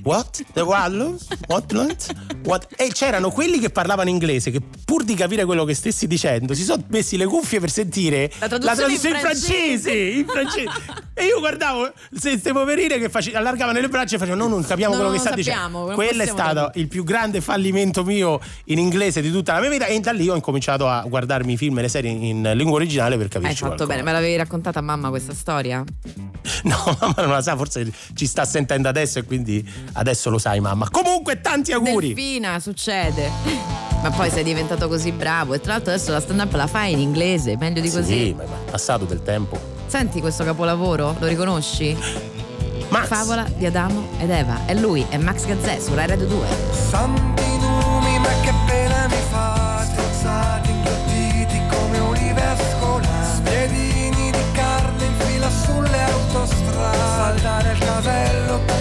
What? The wardrobe? What? What? What? E c'erano quelli che parlavano inglese che pur di capire quello che stessi dicendo si sono messi le cuffie per sentire La traduzione in in francese. in francese. e io guardavo queste poverine che face- allargavano le braccia e facevano no non capiamo No, quello che sta sappiamo, dicendo quello è stato tradurre. il più grande fallimento mio in inglese di tutta la mia vita e da lì ho incominciato a guardarmi i film e le serie in lingua originale per Hai capirci fatto qualcosa. bene, me l'avevi raccontata a mamma questa storia? No, mamma non la sa, forse ci sta sentendo adesso e quindi adesso lo sai, mamma. Comunque, tanti auguri. Delfina, succede. Ma poi sei diventato così bravo e tra l'altro adesso la stand up la fai in inglese, meglio di così. Sì, ma è passato del tempo. Senti questo capolavoro? Lo riconosci? Max. Favola di Adamo ed Eva. E lui è Max Gazzè su Rai Radio 2. Santi numi, ma che pena mi fa Strozzati, inghiottiti come olive a scola Spiedini di carne in fila sulle autostrade Saltare il casello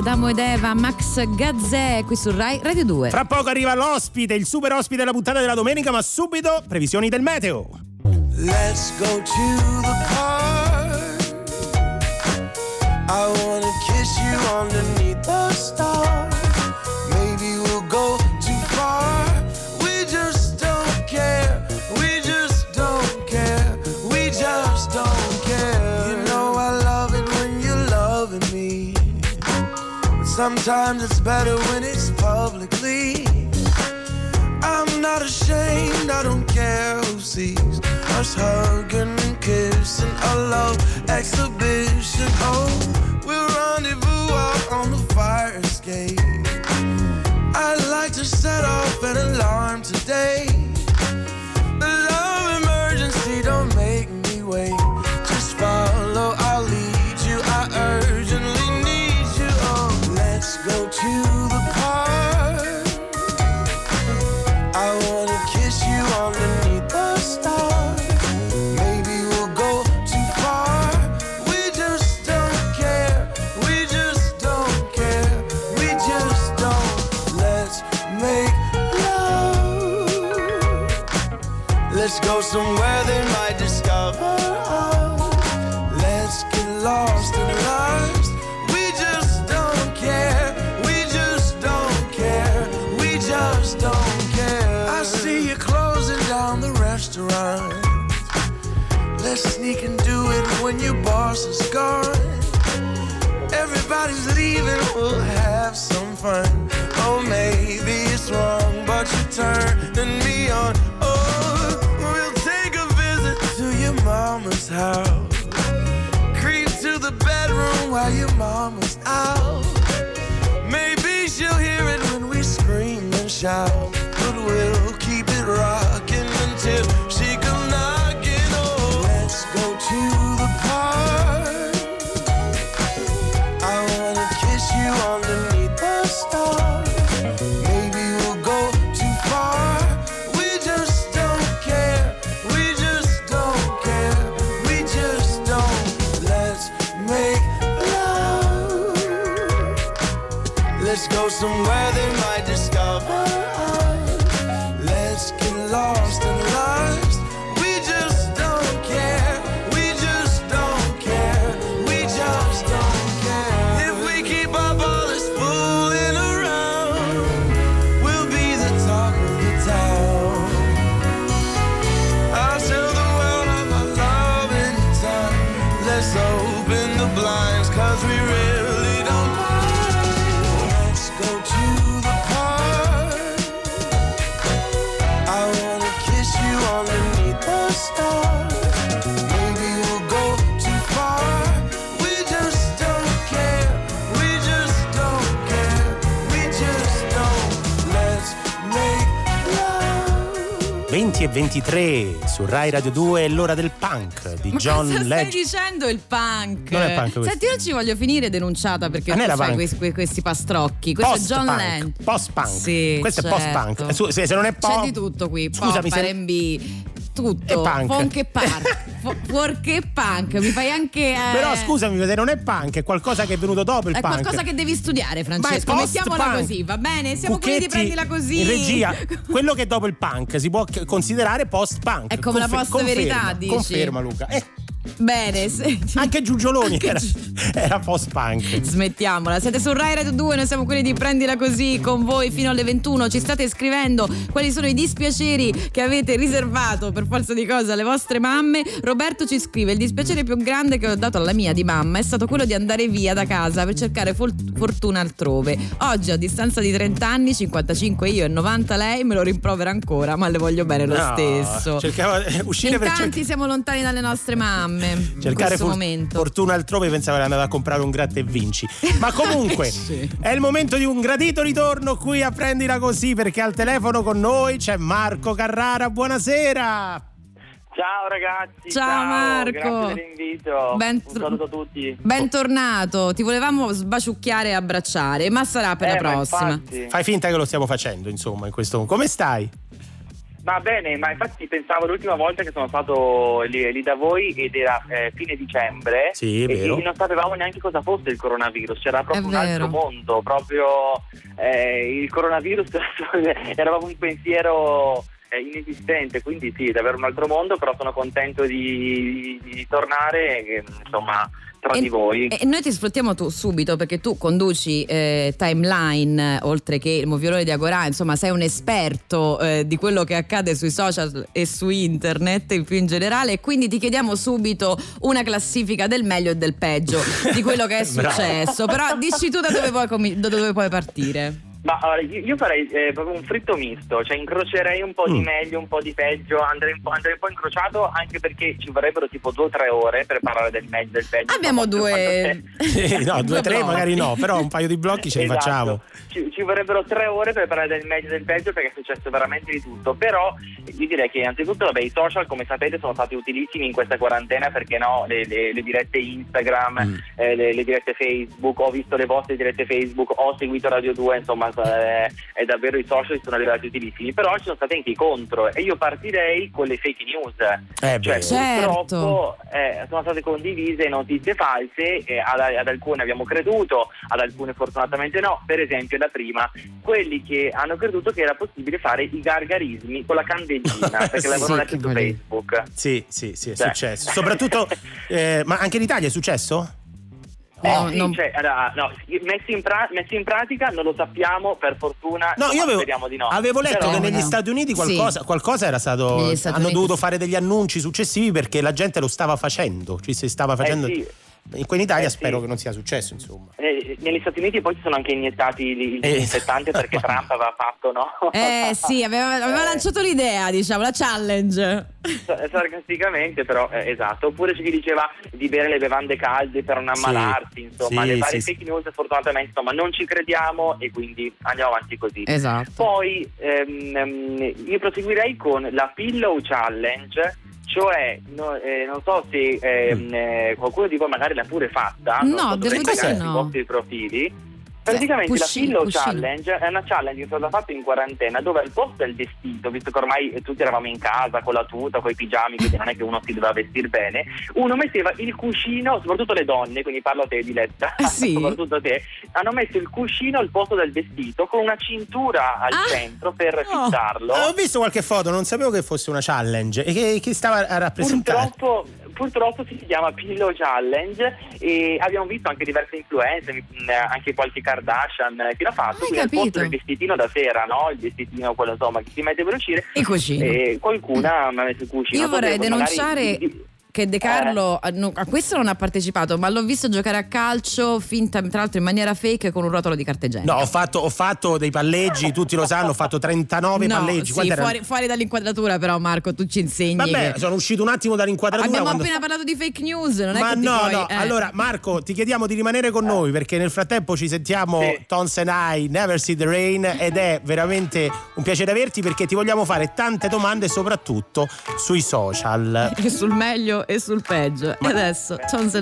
Adamo ed Eva, Max Gazzè, qui su Rai Radio 2. Fra poco arriva l'ospite, il super ospite della puntata della domenica, ma subito previsioni del meteo. Let's go to the park. I wanna kiss you underneath the stars. Sometimes it's better when it's publicly. I'm not ashamed, I don't care who sees us hugging and kissing. A love exhibition. Oh, we'll rendezvous out on the fire escape. I'd like to set off an alarm today. Fun. Oh, maybe it's wrong, but you're turning me on. Oh, we'll take a visit to your mama's house. Creep to the bedroom while your mama's out. Maybe she'll hear it when we scream and shout. 23 su Rai Radio 2 è l'ora del punk di Ma John cosa stai Legend. dicendo il punk? Non è punk questo. Senti, io ci voglio finire denunciata perché Ah, non tu fai punk. questi, que- questi pastrocchi. Questo è John Post-punk, Land. Post-punk. Sì, Questo certo. è post-punk. Eh, su- Se, se non è pop. C'è di tutto qui. Scusami, Pop, se- R&B, tutto. E punk. Funk e punk. Fu- Fuorché e punk. Mi fai anche. eh, Però scusami, non è punk, è qualcosa che è venuto dopo il È punk. qualcosa che devi studiare, Francesco. È Mettiamola post-punk. così, va bene? Siamo quelli di Cucchetti prendila così. In regia, quello che è dopo il punk si può considerare post-punk. È come la post-verità, conferma, dici? Conferma, Luca. Eh, Bene, senti. anche Giugioloni Anche era, Giu- era post-punk. Smettiamola, siete su Rai Radio 2, noi siamo quelli di Prendila Così con voi fino alle 21. Ci state scrivendo quali sono i dispiaceri che avete riservato per forza di cose alle vostre mamme. Roberto ci scrive: Il dispiacere più grande che ho dato alla mia di mamma è stato quello di andare via da casa per cercare fol- fortuna altrove. Oggi, a distanza di 30 anni, 55 io e 90 lei, me lo rimprovera ancora, ma le voglio bene lo No, stesso. Cercava eh, uscire In per tanti cercare, siamo lontani dalle nostre mamme in cercare questo for- momento. fortuna altrove. Pensavo che andava a comprare un gratta e vinci. Ma comunque Sì. è il momento di un gradito ritorno qui a Prendila Così perché al telefono con noi c'è Marco Carrara. Buonasera. Ciao ragazzi. Ciao, Marco. Grazie dell'invito. Ben Un saluto a tutti. Bentornato, ti volevamo sbaciucchiare e abbracciare, ma sarà per Eh, la ma prossima. infatti. Fai finta che lo stiamo facendo, insomma, in questo. Come stai? Va bene, ma infatti pensavo l'ultima volta che sono stato lì, lì da voi ed era eh, fine dicembre Sì, e, vero. non sapevamo neanche cosa fosse il coronavirus, c'era proprio È un altro vero. mondo, proprio eh, il coronavirus era proprio un pensiero eh, inesistente, quindi sì, davvero un altro mondo, però sono contento di, di- di tornare, insomma, tra E- di voi. E noi ti sfruttiamo tu subito perché tu conduci eh, timeline, oltre che il moviolone di Agorà, insomma sei un esperto eh, di quello che accade sui social e su internet in più in generale e quindi ti chiediamo subito una classifica del meglio e del peggio di quello che è successo. Però dici tu da dove puoi, comi- da dove puoi partire. Ma allora, io, farei eh, proprio un fritto misto, cioè incrocerei un po' di Mm. meglio, un po' di peggio, andrei un po', andrei un po' incrociato anche perché ci vorrebbero tipo due o tre ore per parlare del meglio e del peggio. Abbiamo due... Eh, no, due o tre magari no, però un paio di blocchi ce li Esatto. facciamo. Ci, ci vorrebbero tre ore per parlare del meglio e del peggio perché è successo veramente di tutto. Però io direi che innanzitutto vabbè, i social, come sapete, sono stati utilissimi in questa quarantena perché no, le, le- le dirette Instagram, Mm. eh, le, le dirette Facebook, ho visto le vostre dirette Facebook, ho seguito Radio 2, insomma, eh, è davvero i social sono arrivati utilissimi. Però ci sono stati anche i contro e io partirei con le fake news. Eh, Cioè. Certo. purtroppo eh, sono state condivise notizie false, e ad, ad alcune abbiamo creduto, ad alcune fortunatamente no. Per esempio, la prima, quelli che hanno creduto che era possibile fare i gargarismi con la candelina, perché Sì, l'avevano letto su Facebook. Sì, sì, sì, è Cioè. successo. Soprattutto, eh, ma anche in Italia è successo? Eh, No, sì, non- cioè, allora, no, messi, in pra- messi in pratica non lo sappiamo, per fortuna. No, io avevo, speriamo di no. avevo letto Però- che negli no. Stati Uniti Sì. qualcosa, qualcosa era stato. Negli Stati hanno Uniti dovuto fare degli annunci successivi perché la gente lo stava facendo. Ci si stava facendo. Eh, sì. Qua in Italia Eh, sì. spero che non sia successo, insomma. Eh, negli Stati Uniti poi ci sono anche iniettati il il Eh. disinfettante perché Trump aveva fatto, no? Eh sì, aveva, aveva Eh. lanciato l'idea, diciamo, la challenge. Sa- sarcasticamente però eh, esatto oppure chi diceva di bere le bevande calde per non Sì. ammalarsi insomma Sì, le varie sì, fake news fortunatamente insomma non ci crediamo e quindi andiamo avanti così Esatto. poi ehm, ehm, io proseguirei con la Pillow Challenge cioè no- eh, non so se ehm, eh, qualcuno di voi magari l'ha pure fatta No, devo dire no. sui vostri profili Praticamente cuscino, la Pillow cuscino. Challenge è una challenge che è stata fatta in quarantena dove al posto del vestito, visto che ormai tutti eravamo in casa con la tuta, con i pigiami, quindi non è che uno si doveva vestire bene, uno metteva il cuscino, soprattutto le donne, quindi parlo a te Diletta, Ah, sì? soprattutto a te, hanno messo il cuscino al posto del vestito con una cintura al Ah, centro per no. fissarlo. Ah, ho visto qualche foto, non sapevo che fosse una challenge e che, che stava a rappresentare. Purtroppo, purtroppo si chiama Pillow Challenge e abbiamo visto anche diverse influenze, mh, anche qualche Kardashian eh, che l'ha fatto, Hai quindi al posto capito. del vestitino da sera, no? Il vestitino quello insomma che si mette per uscire. Il cuscino. E qualcuna mi ha messo il cuscino. Io vorrei magari- denunciare di- che De Carlo a- no, a questo non ha partecipato, ma l'ho visto giocare a calcio finta, tra l'altro in maniera fake con un rotolo di carta igienica. No, ho fatto, ho fatto dei palleggi, tutti lo sanno, ho fatto 39 No, palleggi. sì, fuori, fuori dall'inquadratura però Marco, tu ci insegni Vabbè, che- sono uscito un attimo dall'inquadratura. Abbiamo quando- appena parlato di fake news, non è Ma che ti no, puoi- no, eh. allora Marco ti chiediamo di rimanere con noi perché nel frattempo ci sentiamo Sì. Tons and I, Never See the Rain ed è veramente un piacere averti perché ti vogliamo fare tante domande soprattutto sui social. E sul meglio e sul peggio. E adesso, Tones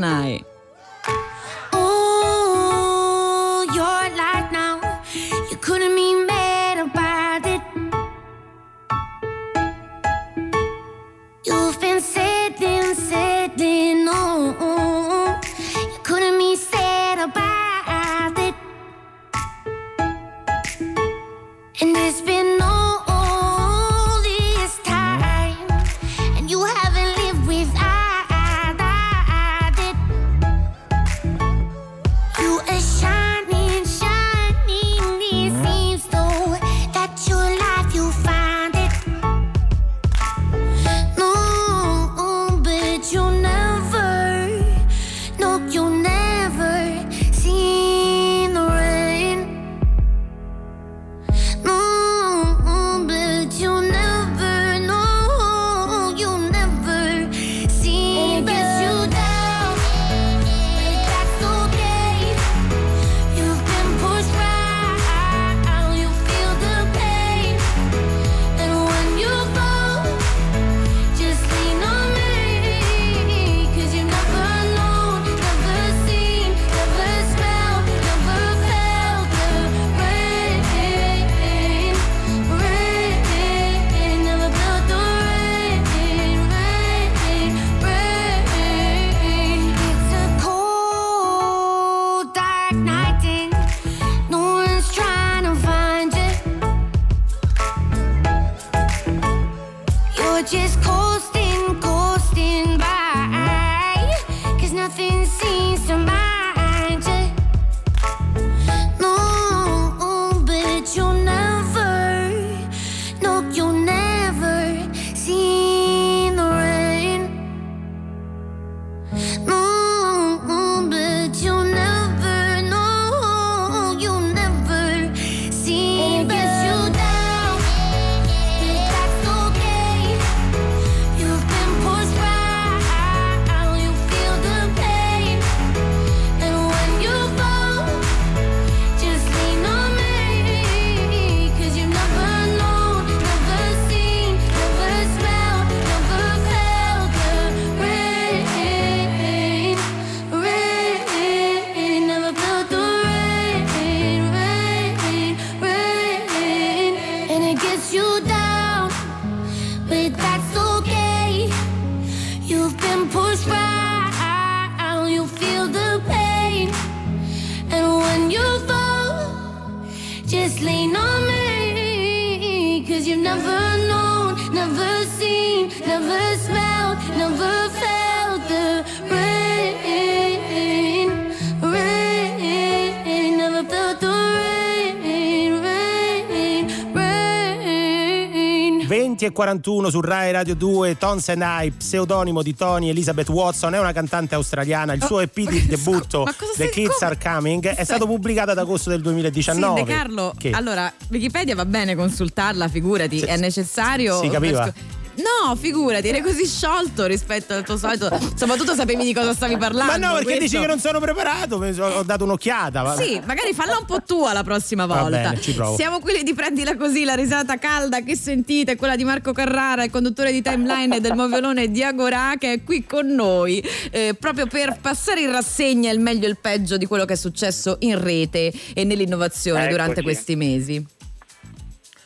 20.41 su Rai Radio 2 Tons and I, pseudonimo di Tony Elizabeth Watson, è una cantante australiana. Il oh, suo EP di debutto, The Kids come? Are Coming, è stato pubblicato ad agosto del 2019. Sì, De Carlo, che? allora, Wikipedia va bene consultarla, figurati, sì, è necessario. Si capiva. Scu- No, figurati, eri così sciolto rispetto al tuo solito. Soprattutto sapevi di cosa stavi parlando. Ma no, perché questo- dici che non sono preparato, ho dato un'occhiata. ma- Sì, magari falla un po' tua la prossima Va volta. bene, ci provo. Siamo quelli di prendila così, la risata calda che sentite, quella di Marco Carrara, il conduttore di Timeline del moviolone di Agorà, che è qui con noi, eh, proprio per passare in rassegna il meglio e il peggio di quello che è successo in rete e nell'innovazione Eccoci. durante questi mesi.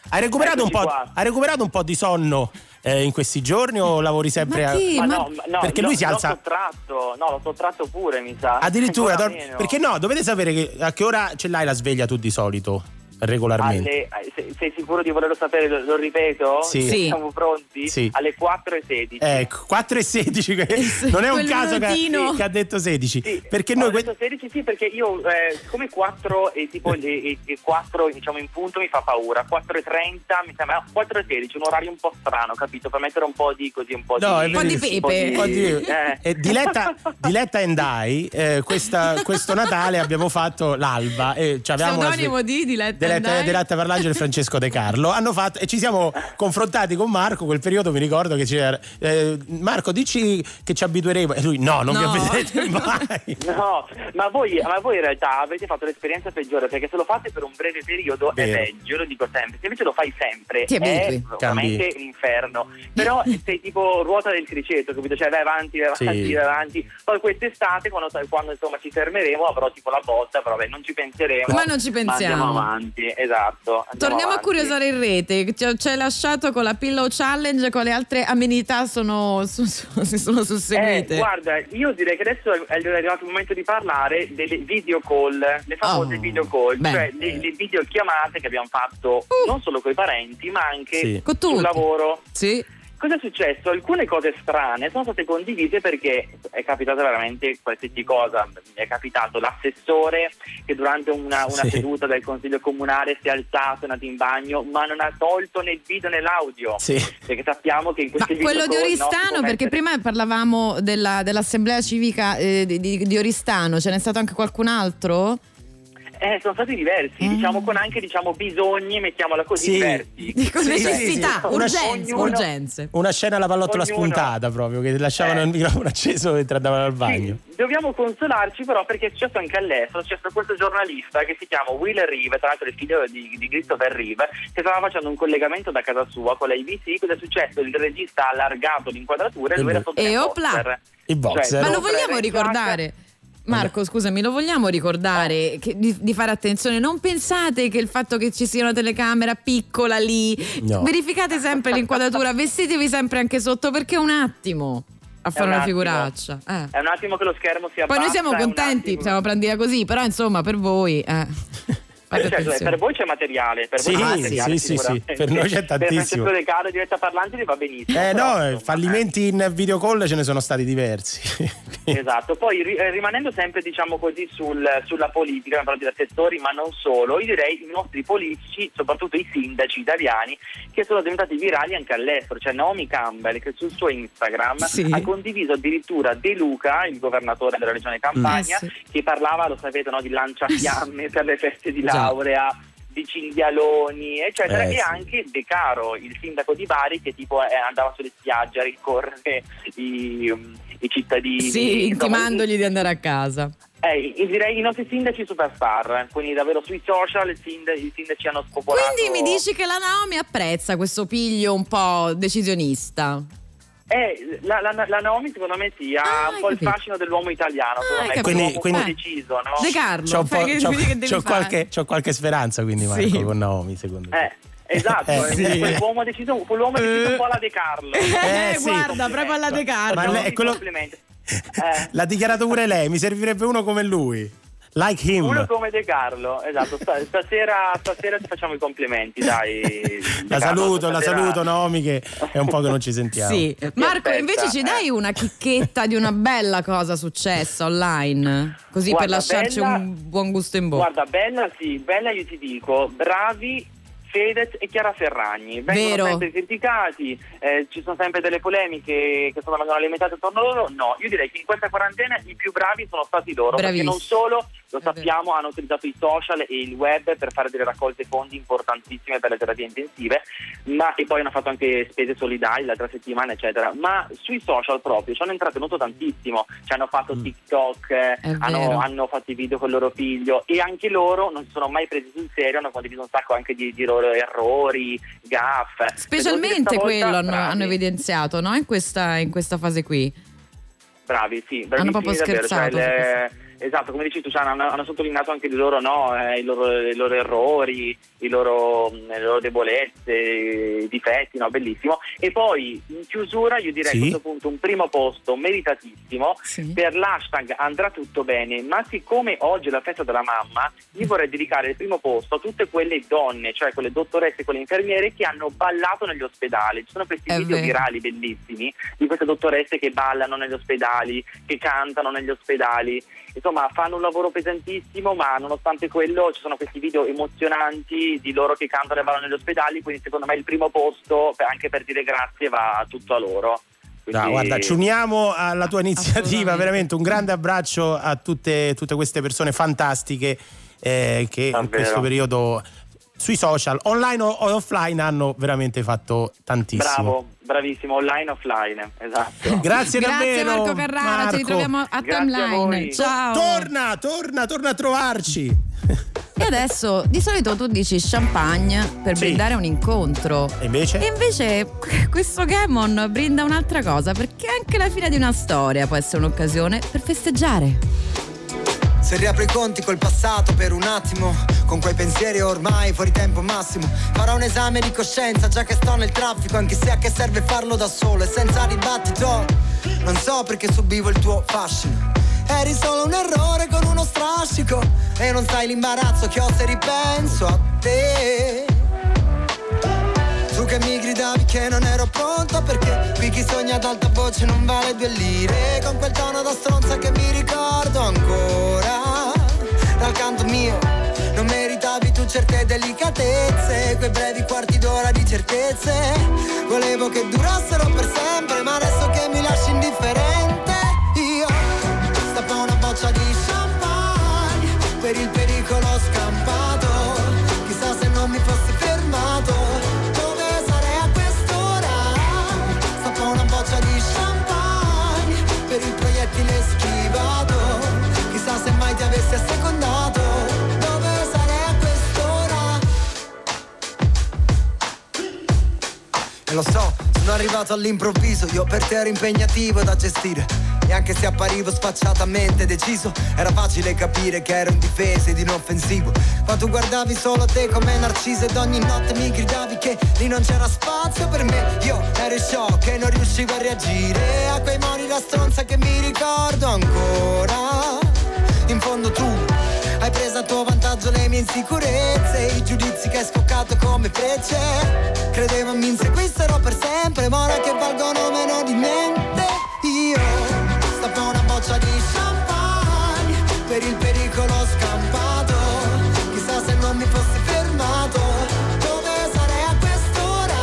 Hai recuperato, hai recuperato un po' di sonno eh, in questi giorni o lavori sempre Ma a... chi? Ma Ma- no, ma- no, perché lui si alza- L'ho sottratto, no, l'ho sottratto pure, mi sa. Addirittura, dor- perché no? Dovete sapere che a che ora ce l'hai la sveglia tu di solito, regolarmente. Alle- eh, sei, sei sicuro di volerlo sapere? Lo, lo ripeto? Sì. Sì. Siamo pronti? Sì. Alle 4 e 16. Ecco, 4 e 16, che non è un caso che, che ha detto 16. Sì, Perché ho noi que- detto 16 sì perché io eh, come 4 e tipo e, e- e 4 diciamo in punto mi fa paura 4 e 30 mi sembra 4 e 16 un orario un po' strano capito per mettere un po' di così un po' No, è di Un po' di pepe. Un po' di- Eh. eh, Diletta, Diletta and I, eh, questa- questo Natale abbiamo fatto l'alba. E ci avevamo la Pseudonimo sve- di Diletta Diletta, and I? Diletta Parlangelo e Francesco De Carlo hanno fatto e ci siamo confrontati con Marco quel periodo mi ricordo che c'era eh, Marco dici che ci abitueremo e lui no non No. vi abituerete mai No, ma voi, ma voi in realtà avete fatto l'esperienza peggiore perché se lo fate per un breve periodo Vero. è peggio, lo dico sempre. Se invece lo fai sempre Ti è veramente un inferno. Però sei tipo ruota del criceto, capito? Cioè vai avanti, vai avanti, Sì. vai avanti. Poi quest'estate, quando, quando, insomma ci fermeremo, avrò tipo la botta, però vabbè, non ci penseremo. Ma non ci pensiamo. Avanti, esatto. andiamo Torniamo a avanti. curiosare in rete, ci ci hai lasciato con la Pillow Challenge, con le altre amenità sono, su- su- si sono Eh, susseguite. guarda, io direi che adesso è arrivato il momento di parlare delle video call, le famose Oh, video call, beh. cioè le, le videochiamate che abbiamo fatto non solo con i parenti, ma anche Sì. Con tutti. sul lavoro. Sì. Cosa è successo? Alcune cose strane sono state condivise perché è capitata veramente qualsiasi cosa. Mi è capitato l'assessore che durante una, una Sì. seduta del consiglio comunale si è alzato, è andato in bagno, ma non ha tolto né il video né l'audio. Sì. Perché sappiamo che in Ma questi quello di video no, si Oristano, può perché mettere- prima parlavamo della- dell'assemblea civica eh, di, di- di Oristano, ce n'è stato anche qualcun altro? Eh, sono stati diversi, diciamo con anche diciamo, bisogni, mettiamola così, Sì. diversi. Dico Sì, necessità, sì, sì. urgenze, Ognuno- urgenze. una scena alla pallottola Ognuno- spuntata proprio che lasciavano Eh. il microfono acceso mentre andavano al bagno Sì, dobbiamo consolarci però perché è successo anche all'estero, c'è stato questo giornalista che si chiama Will Reeve, tra l'altro il figlio di, di Christopher Reeve, che stava facendo un collegamento da casa sua con la ABC, cosa è successo? Il regista ha allargato l'inquadratura e lui era sotto E il opla! boxer. il boxer Cioè, Ma lo vogliamo ricordare? Marco, scusami, lo vogliamo ricordare che- di, di fare attenzione? Non pensate che il fatto che ci sia una telecamera piccola lì, No. verificate sempre l'inquadratura, vestitevi sempre anche sotto perché è un attimo a fare un una attimo. figuraccia. eh. È un attimo che lo schermo si abbassa. Poi noi siamo contenti, siamo prendila così, però insomma per voi... Eh. Fate Cioè, attenzione. per voi c'è materiale, per Sì, voi c'è materiale, sì, sì, sì. Per noi c'è Per tantissimo. Francesco De Caro diretta parlante gli va benissimo. eh però, no eh, insomma, fallimenti in video call ce ne sono stati diversi Esatto, poi ri- eh, rimanendo sempre diciamo così sul- sulla politica, abbiamo parlato di assessori, ma non solo, io direi i nostri politici, soprattutto i sindaci italiani, che sono diventati virali anche all'estero. C'è Naomi Campbell che sul suo Instagram Sì. ha condiviso addirittura De Luca, il governatore della regione Campania, Eh, sì. che parlava, lo sapete, no, di lanciafiamme per le feste di Già. Laurea di cinghialoni, eccetera, Eh, e sì. anche De Caro, il sindaco di Bari, che tipo eh, andava sulle spiagge a rincorrere i, i cittadini. Sì, insomma, intimandogli di andare a casa. eh, io direi i nostri sindaci superstar, quindi davvero sui social i sindaci, i sindaci hanno spopolato. Quindi mi dici che la Naomi apprezza questo piglio un po' decisionista. Eh, la, la- la Naomi secondo me sì, ha Ah, un po' hai il capito. fascino dell'uomo italiano, Ah, capito. Quindi- po' quindi- deciso, no? De Carlo, c'ho, c'ho- c'ho qualche, c'ho qualche speranza quindi Marco Sì. con Naomi secondo me Eh, esatto, Eh, eh, sì. quell'uomo deciso, quell'uomo deciso un po' alla De Carlo. Eh, sì. guarda, proprio alla De Carlo. Ma lei- è quello- Complimenti. Eh. l'ha dichiarato pure lei mi servirebbe uno come lui Like him. Uno come De Carlo, esatto. sta- Stasera, stasera ti facciamo i complimenti, dai. La Carlo, saluto, la saluto Naomi che è un po' che non ci sentiamo. Sì. Marco, aspetta, invece ci eh. dai una chicchetta di una bella cosa successa online? Così per Guarda, lasciarci bella- un buon gusto in bocca. Guarda, bella sì, bella io ti dico, bravi Fedez e Chiara Ferragni. Vengono Vero. sempre criticati, eh, ci sono sempre delle polemiche che sono, alimentate attorno a loro. No, io direi che in questa quarantena i più bravi sono stati loro. Bravissimi. Perché non solo, lo sappiamo, hanno utilizzato i social e il web per fare delle raccolte fondi importantissime per le terapie intensive, ma e poi hanno fatto anche spese solidali l'altra settimana, eccetera. Ma sui social proprio ci hanno intrattenuto tantissimo, ci hanno fatto Mm. TikTok, hanno, hanno fatto i video con il loro figlio e anche loro non si sono mai presi sul serio, hanno condiviso un sacco anche di, di loro errori, gaff. Specialmente quello hanno, bravi. hanno evidenziato no? in, questa, in questa fase qui. Bravi, sì, Hanno bravissimi proprio davvero, cioè, scherzato le- Esatto, come dici tu, cioè, hanno, hanno sottolineato anche loro, no, eh, i, loro, i loro errori, i loro, mh, le loro debolezze, i difetti, no, bellissimo. E poi in chiusura io direi Sì. a questo punto un primo posto meritatissimo Sì. per l'hashtag andrà tutto bene, ma siccome oggi è la festa della mamma, io vorrei dedicare il primo posto a tutte quelle donne, cioè quelle dottoresse, quelle infermiere che hanno ballato negli ospedali. Ci sono questi È video vero. virali bellissimi di queste dottoresse che ballano negli ospedali, che cantano negli ospedali. Insomma, fanno un lavoro pesantissimo, ma nonostante quello ci sono questi video emozionanti di loro che cantano e ballano negli ospedali, quindi secondo me il primo posto, anche per dire grazie, va tutto a loro. No, Quindi- guarda, ci uniamo alla tua iniziativa, veramente un grande abbraccio a tutte, tutte queste persone fantastiche eh, che in Davvero. questo periodo sui social, online o offline, hanno veramente fatto tantissimo. Bravo, bravissimo, online e offline, esatto. Grazie, Grazie davvero. Marco Carrara, Marco. ci ritroviamo a Grazie timeline. Ciao. Torna, torna, torna a trovarci. E adesso di solito tu dici champagne per Sì. brindare un incontro. E invece? E invece questo Gamon brinda un'altra cosa, perché anche la fine di una storia può essere un'occasione per festeggiare. Se riapro i conti col passato per un attimo, con quei pensieri ormai fuori tempo massimo, farò un esame di coscienza già che sto nel traffico, anche se a che serve farlo da solo e senza dibattito. Non so perché subivo il tuo fascino. Eri solo un errore con uno strascico e non sai l'imbarazzo che ho se ripenso a te. Che mi gridavi che non ero pronto perché qui chi sogna ad alta voce non vale due lire. Con quel tono da stronza che mi ricordo ancora. Dal canto mio non meritavi tu certe delicatezze Quei brevi quarti d'ora di certezze. Volevo che durassero per sempre Ma adesso arrivato all'improvviso, io per te ero impegnativo da gestire. E anche se apparivo sfacciatamente deciso, era facile capire che ero indifeso ed inoffensivo. Ma tu guardavi solo te come narciso ed ogni notte mi gridavi che lì non c'era spazio per me. Io ero in shock e non riuscivo a reagire a quei moni da stronza che mi ricordo ancora. In fondo tu hai preso a tuo vantaggio le mie insicurezze, i giudizi che hai scoccato come frecce. Credevo mi inseguissero per sempre, ma ora che valgono meno di niente. Io stappo una boccia di champagne per il pericolo scampato. Chissà se non mi fossi fermato, dove sarei a quest'ora?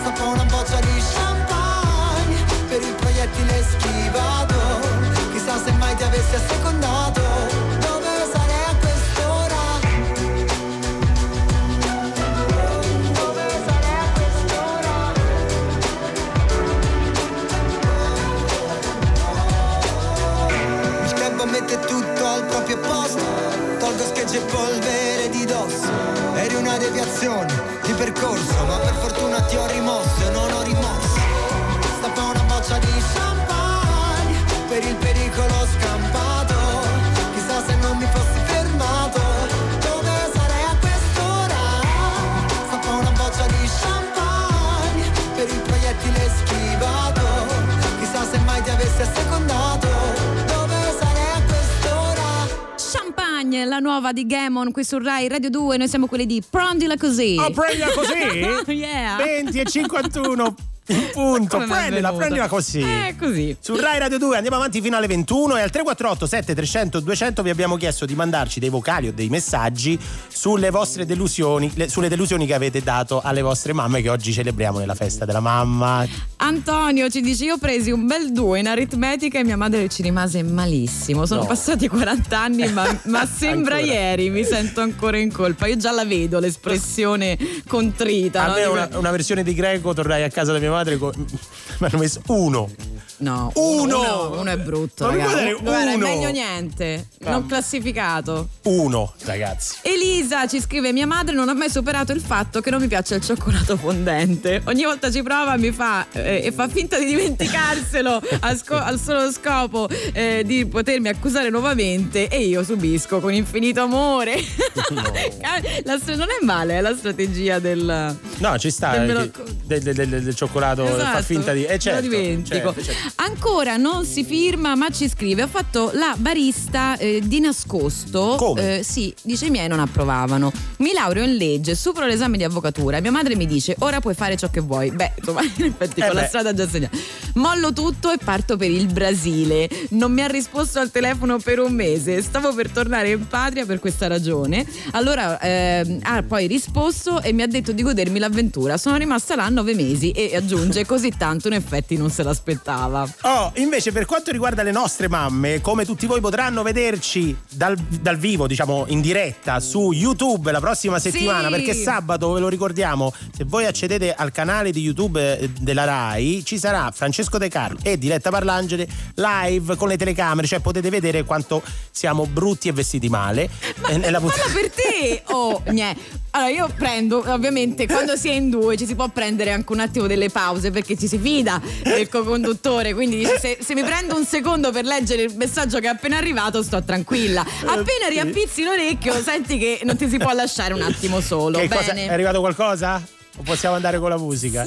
Stappo una boccia di champagne per il proiettile schivato. Chissà se mai ti avessi assecondato, Tolgo schegge e polvere di dosso. Eri una deviazione di percorso Ma per fortuna ti ho rimosso e non ho rimorso Stappa una boccia di champagne Per il pericolo scampato Champagne, la nuova di Gamon qui su Rai Radio 2. Noi siamo quelli di Prendila così. Oh, prendila così? yeah. 20 e 51 in punto. Prendila, prendila così. Eh, così. Su Rai Radio 2 andiamo avanti fino alle 21 e al 348 7300 200 vi abbiamo chiesto di mandarci dei vocali o dei messaggi sulle vostre delusioni, le- sulle delusioni che avete dato alle vostre mamme che oggi celebriamo nella festa della mamma. Antonio ci dice: Io ho presi un bel 2 in aritmetica e mia madre ci rimase malissimo. Sono No. passati 40 anni, ma, ma sembra ieri. Mi sento ancora in colpa. Io già la vedo l'espressione contrita. A no? me una, una versione di greco tornai a casa da mia madre con... mi hanno messo uno. No, Uno! uno, uno è brutto. Ma mi raga. puoi dare Guarda, è uno? meglio niente. Non classificato. Uno, ragazzi. Elisa ci scrive: Mia madre non ha mai superato il fatto che non mi piace il cioccolato fondente. Ogni volta ci prova mi fa eh, e fa finta di dimenticarselo al, sco- al solo scopo eh, di potermi accusare nuovamente e io subisco con infinito amore. La stra- non è male, è la strategia del. No, ci sta. Del eh, del, del- del- cioccolato Esatto, fa finta di. Eh, certo, lo dimentico. certo, certo. Ancora non si firma, ma ci scrive: Ho fatto la barista eh, di nascosto. Come? Eh, sì, dice i miei non approvavano. Mi laureo in legge, supero l'esame di avvocatura. Mia madre mi dice: Ora puoi fare ciò che vuoi. Beh, insomma, in effetti Eh con la beh. strada già segnata. Mollo tutto e parto per il Brasile. Non mi ha risposto al telefono per un mese. Stavo per tornare in patria per questa ragione. Allora ehm, ha poi risposto e mi ha detto di godermi l'avventura. Sono rimasta là nove mesi e aggiunge così tanto in effetti non se l'aspettava. Oh, invece per quanto riguarda le nostre mamme, come tutti voi potranno vederci dal, dal vivo, diciamo in diretta su YouTube la prossima settimana, Sì. perché sabato ve lo ricordiamo, se voi accedete al canale di YouTube eh, della RAI, ci sarà Francesco De Carlo e Diletta Parlangeli live con le telecamere, cioè potete vedere quanto siamo brutti e vestiti male. eh, nella puntata. per te! Oh, niente. Allora io prendo, ovviamente quando si è in due ci si può prendere anche un attimo delle pause perché ci si fida del co-conduttore, quindi dice, se, se mi prendo un secondo per leggere il messaggio che è appena arrivato sto tranquilla. Appena sì. riappizzi l'orecchio senti che non ti si può lasciare un attimo solo. Che cosa, è Bene. arrivato qualcosa? O possiamo andare con la musica?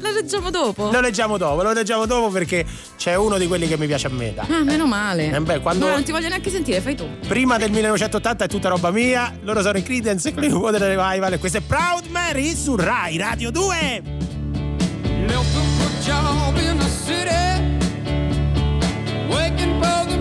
La leggiamo dopo? Lo leggiamo dopo, lo leggiamo dopo perché c'è uno di quelli che mi piace a me. Ah, meno male. Eh beh, quando- No, non ti voglio neanche sentire, fai tu. Prima del 1980 è tutta roba mia, loro sono i Creedence Clearwater Revival e questo è Proud Mary su Rai Radio 2. Left a job in the city, working for the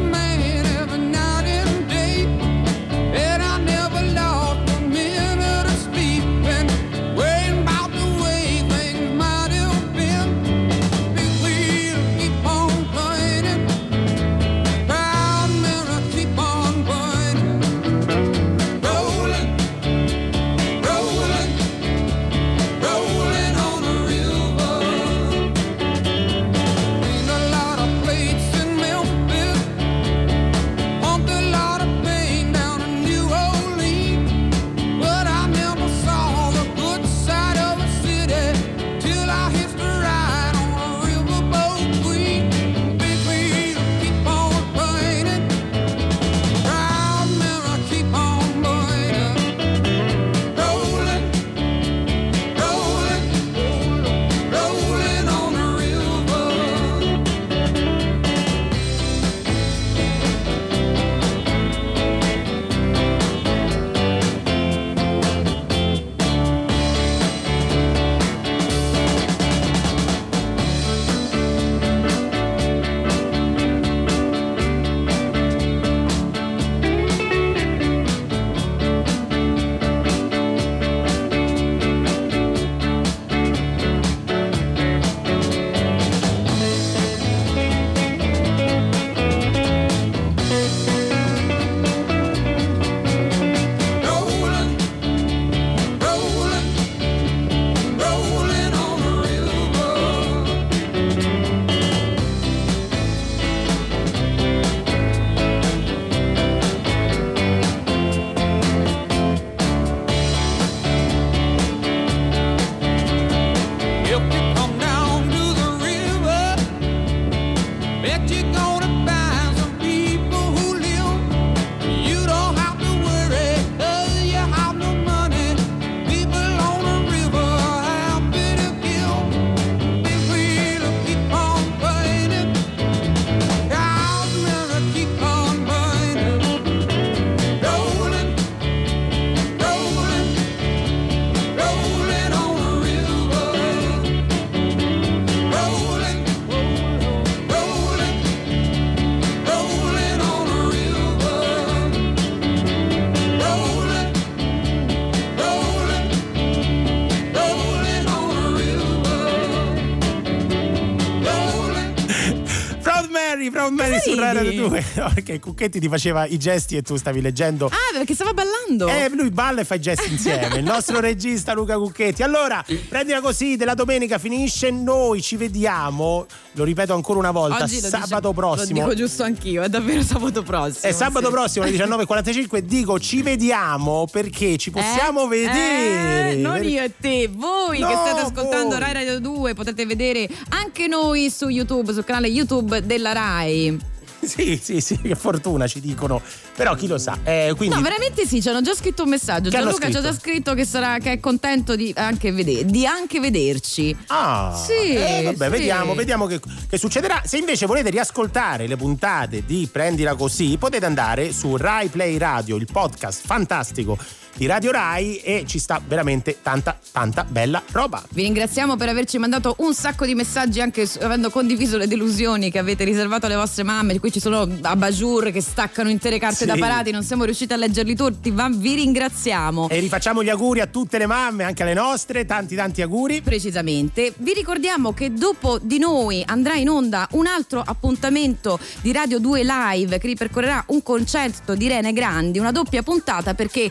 no, perché Cucchetti ti faceva i gesti e tu stavi leggendo Ah, perché stava ballando. eh, lui balla e fa i gesti insieme. Il nostro regista Luca Cucchetti. Allora, prendila così, della domenica finisce. Noi ci vediamo, lo ripeto ancora una volta, Oggi lo sabato dice- prossimo. Lo dico giusto anch'io, è davvero sabato prossimo. È sabato sì. prossimo alle 19.45 dico ci vediamo perché ci possiamo Eh? vedere. Eh, non io e te, voi No, che state ascoltando voi. Rai Radio 2 potete vedere anche noi su YouTube, sul canale YouTube della Rai. Sì, sì, sì, che fortuna ci dicono. Però chi lo sa. Eh, quindi No, veramente sì, ci hanno già scritto un messaggio. Che Gianluca ci ha già scritto che, sarà, che è contento di anche, vede- di anche vederci. Ah, Sì, eh, vabbè, sì. vediamo, vediamo che, che succederà. Se invece volete riascoltare le puntate di Prendila Così, potete andare su Rai Play Radio, il podcast fantastico di Radio Rai e ci sta veramente tanta, tanta bella roba. Vi ringraziamo per averci mandato un sacco di messaggi, anche avendo condiviso le delusioni che avete riservato alle vostre mamme. Qui ci sono abajur che staccano intere carte Sì. da parati, non siamo riusciti a leggerli tutti, ma vi ringraziamo. E rifacciamo gli auguri a tutte le mamme, anche alle nostre, tanti tanti auguri. Precisamente. Vi ricordiamo che dopo di noi andrà in onda un altro appuntamento di Radio 2 Live che ripercorrerà un concerto di Rene Grandi, una doppia puntata perché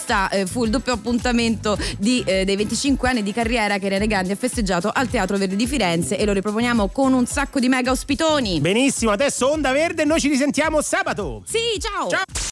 questa eh, fu il doppio appuntamento di, eh, dei 25 anni di carriera che Rene Grandi ha festeggiato al Teatro Verde di Firenze e lo riproponiamo con un sacco di mega ospitoni. Benissimo, adesso Onda Verde e noi ci risentiamo sabato. Sì, ciao! Ciao.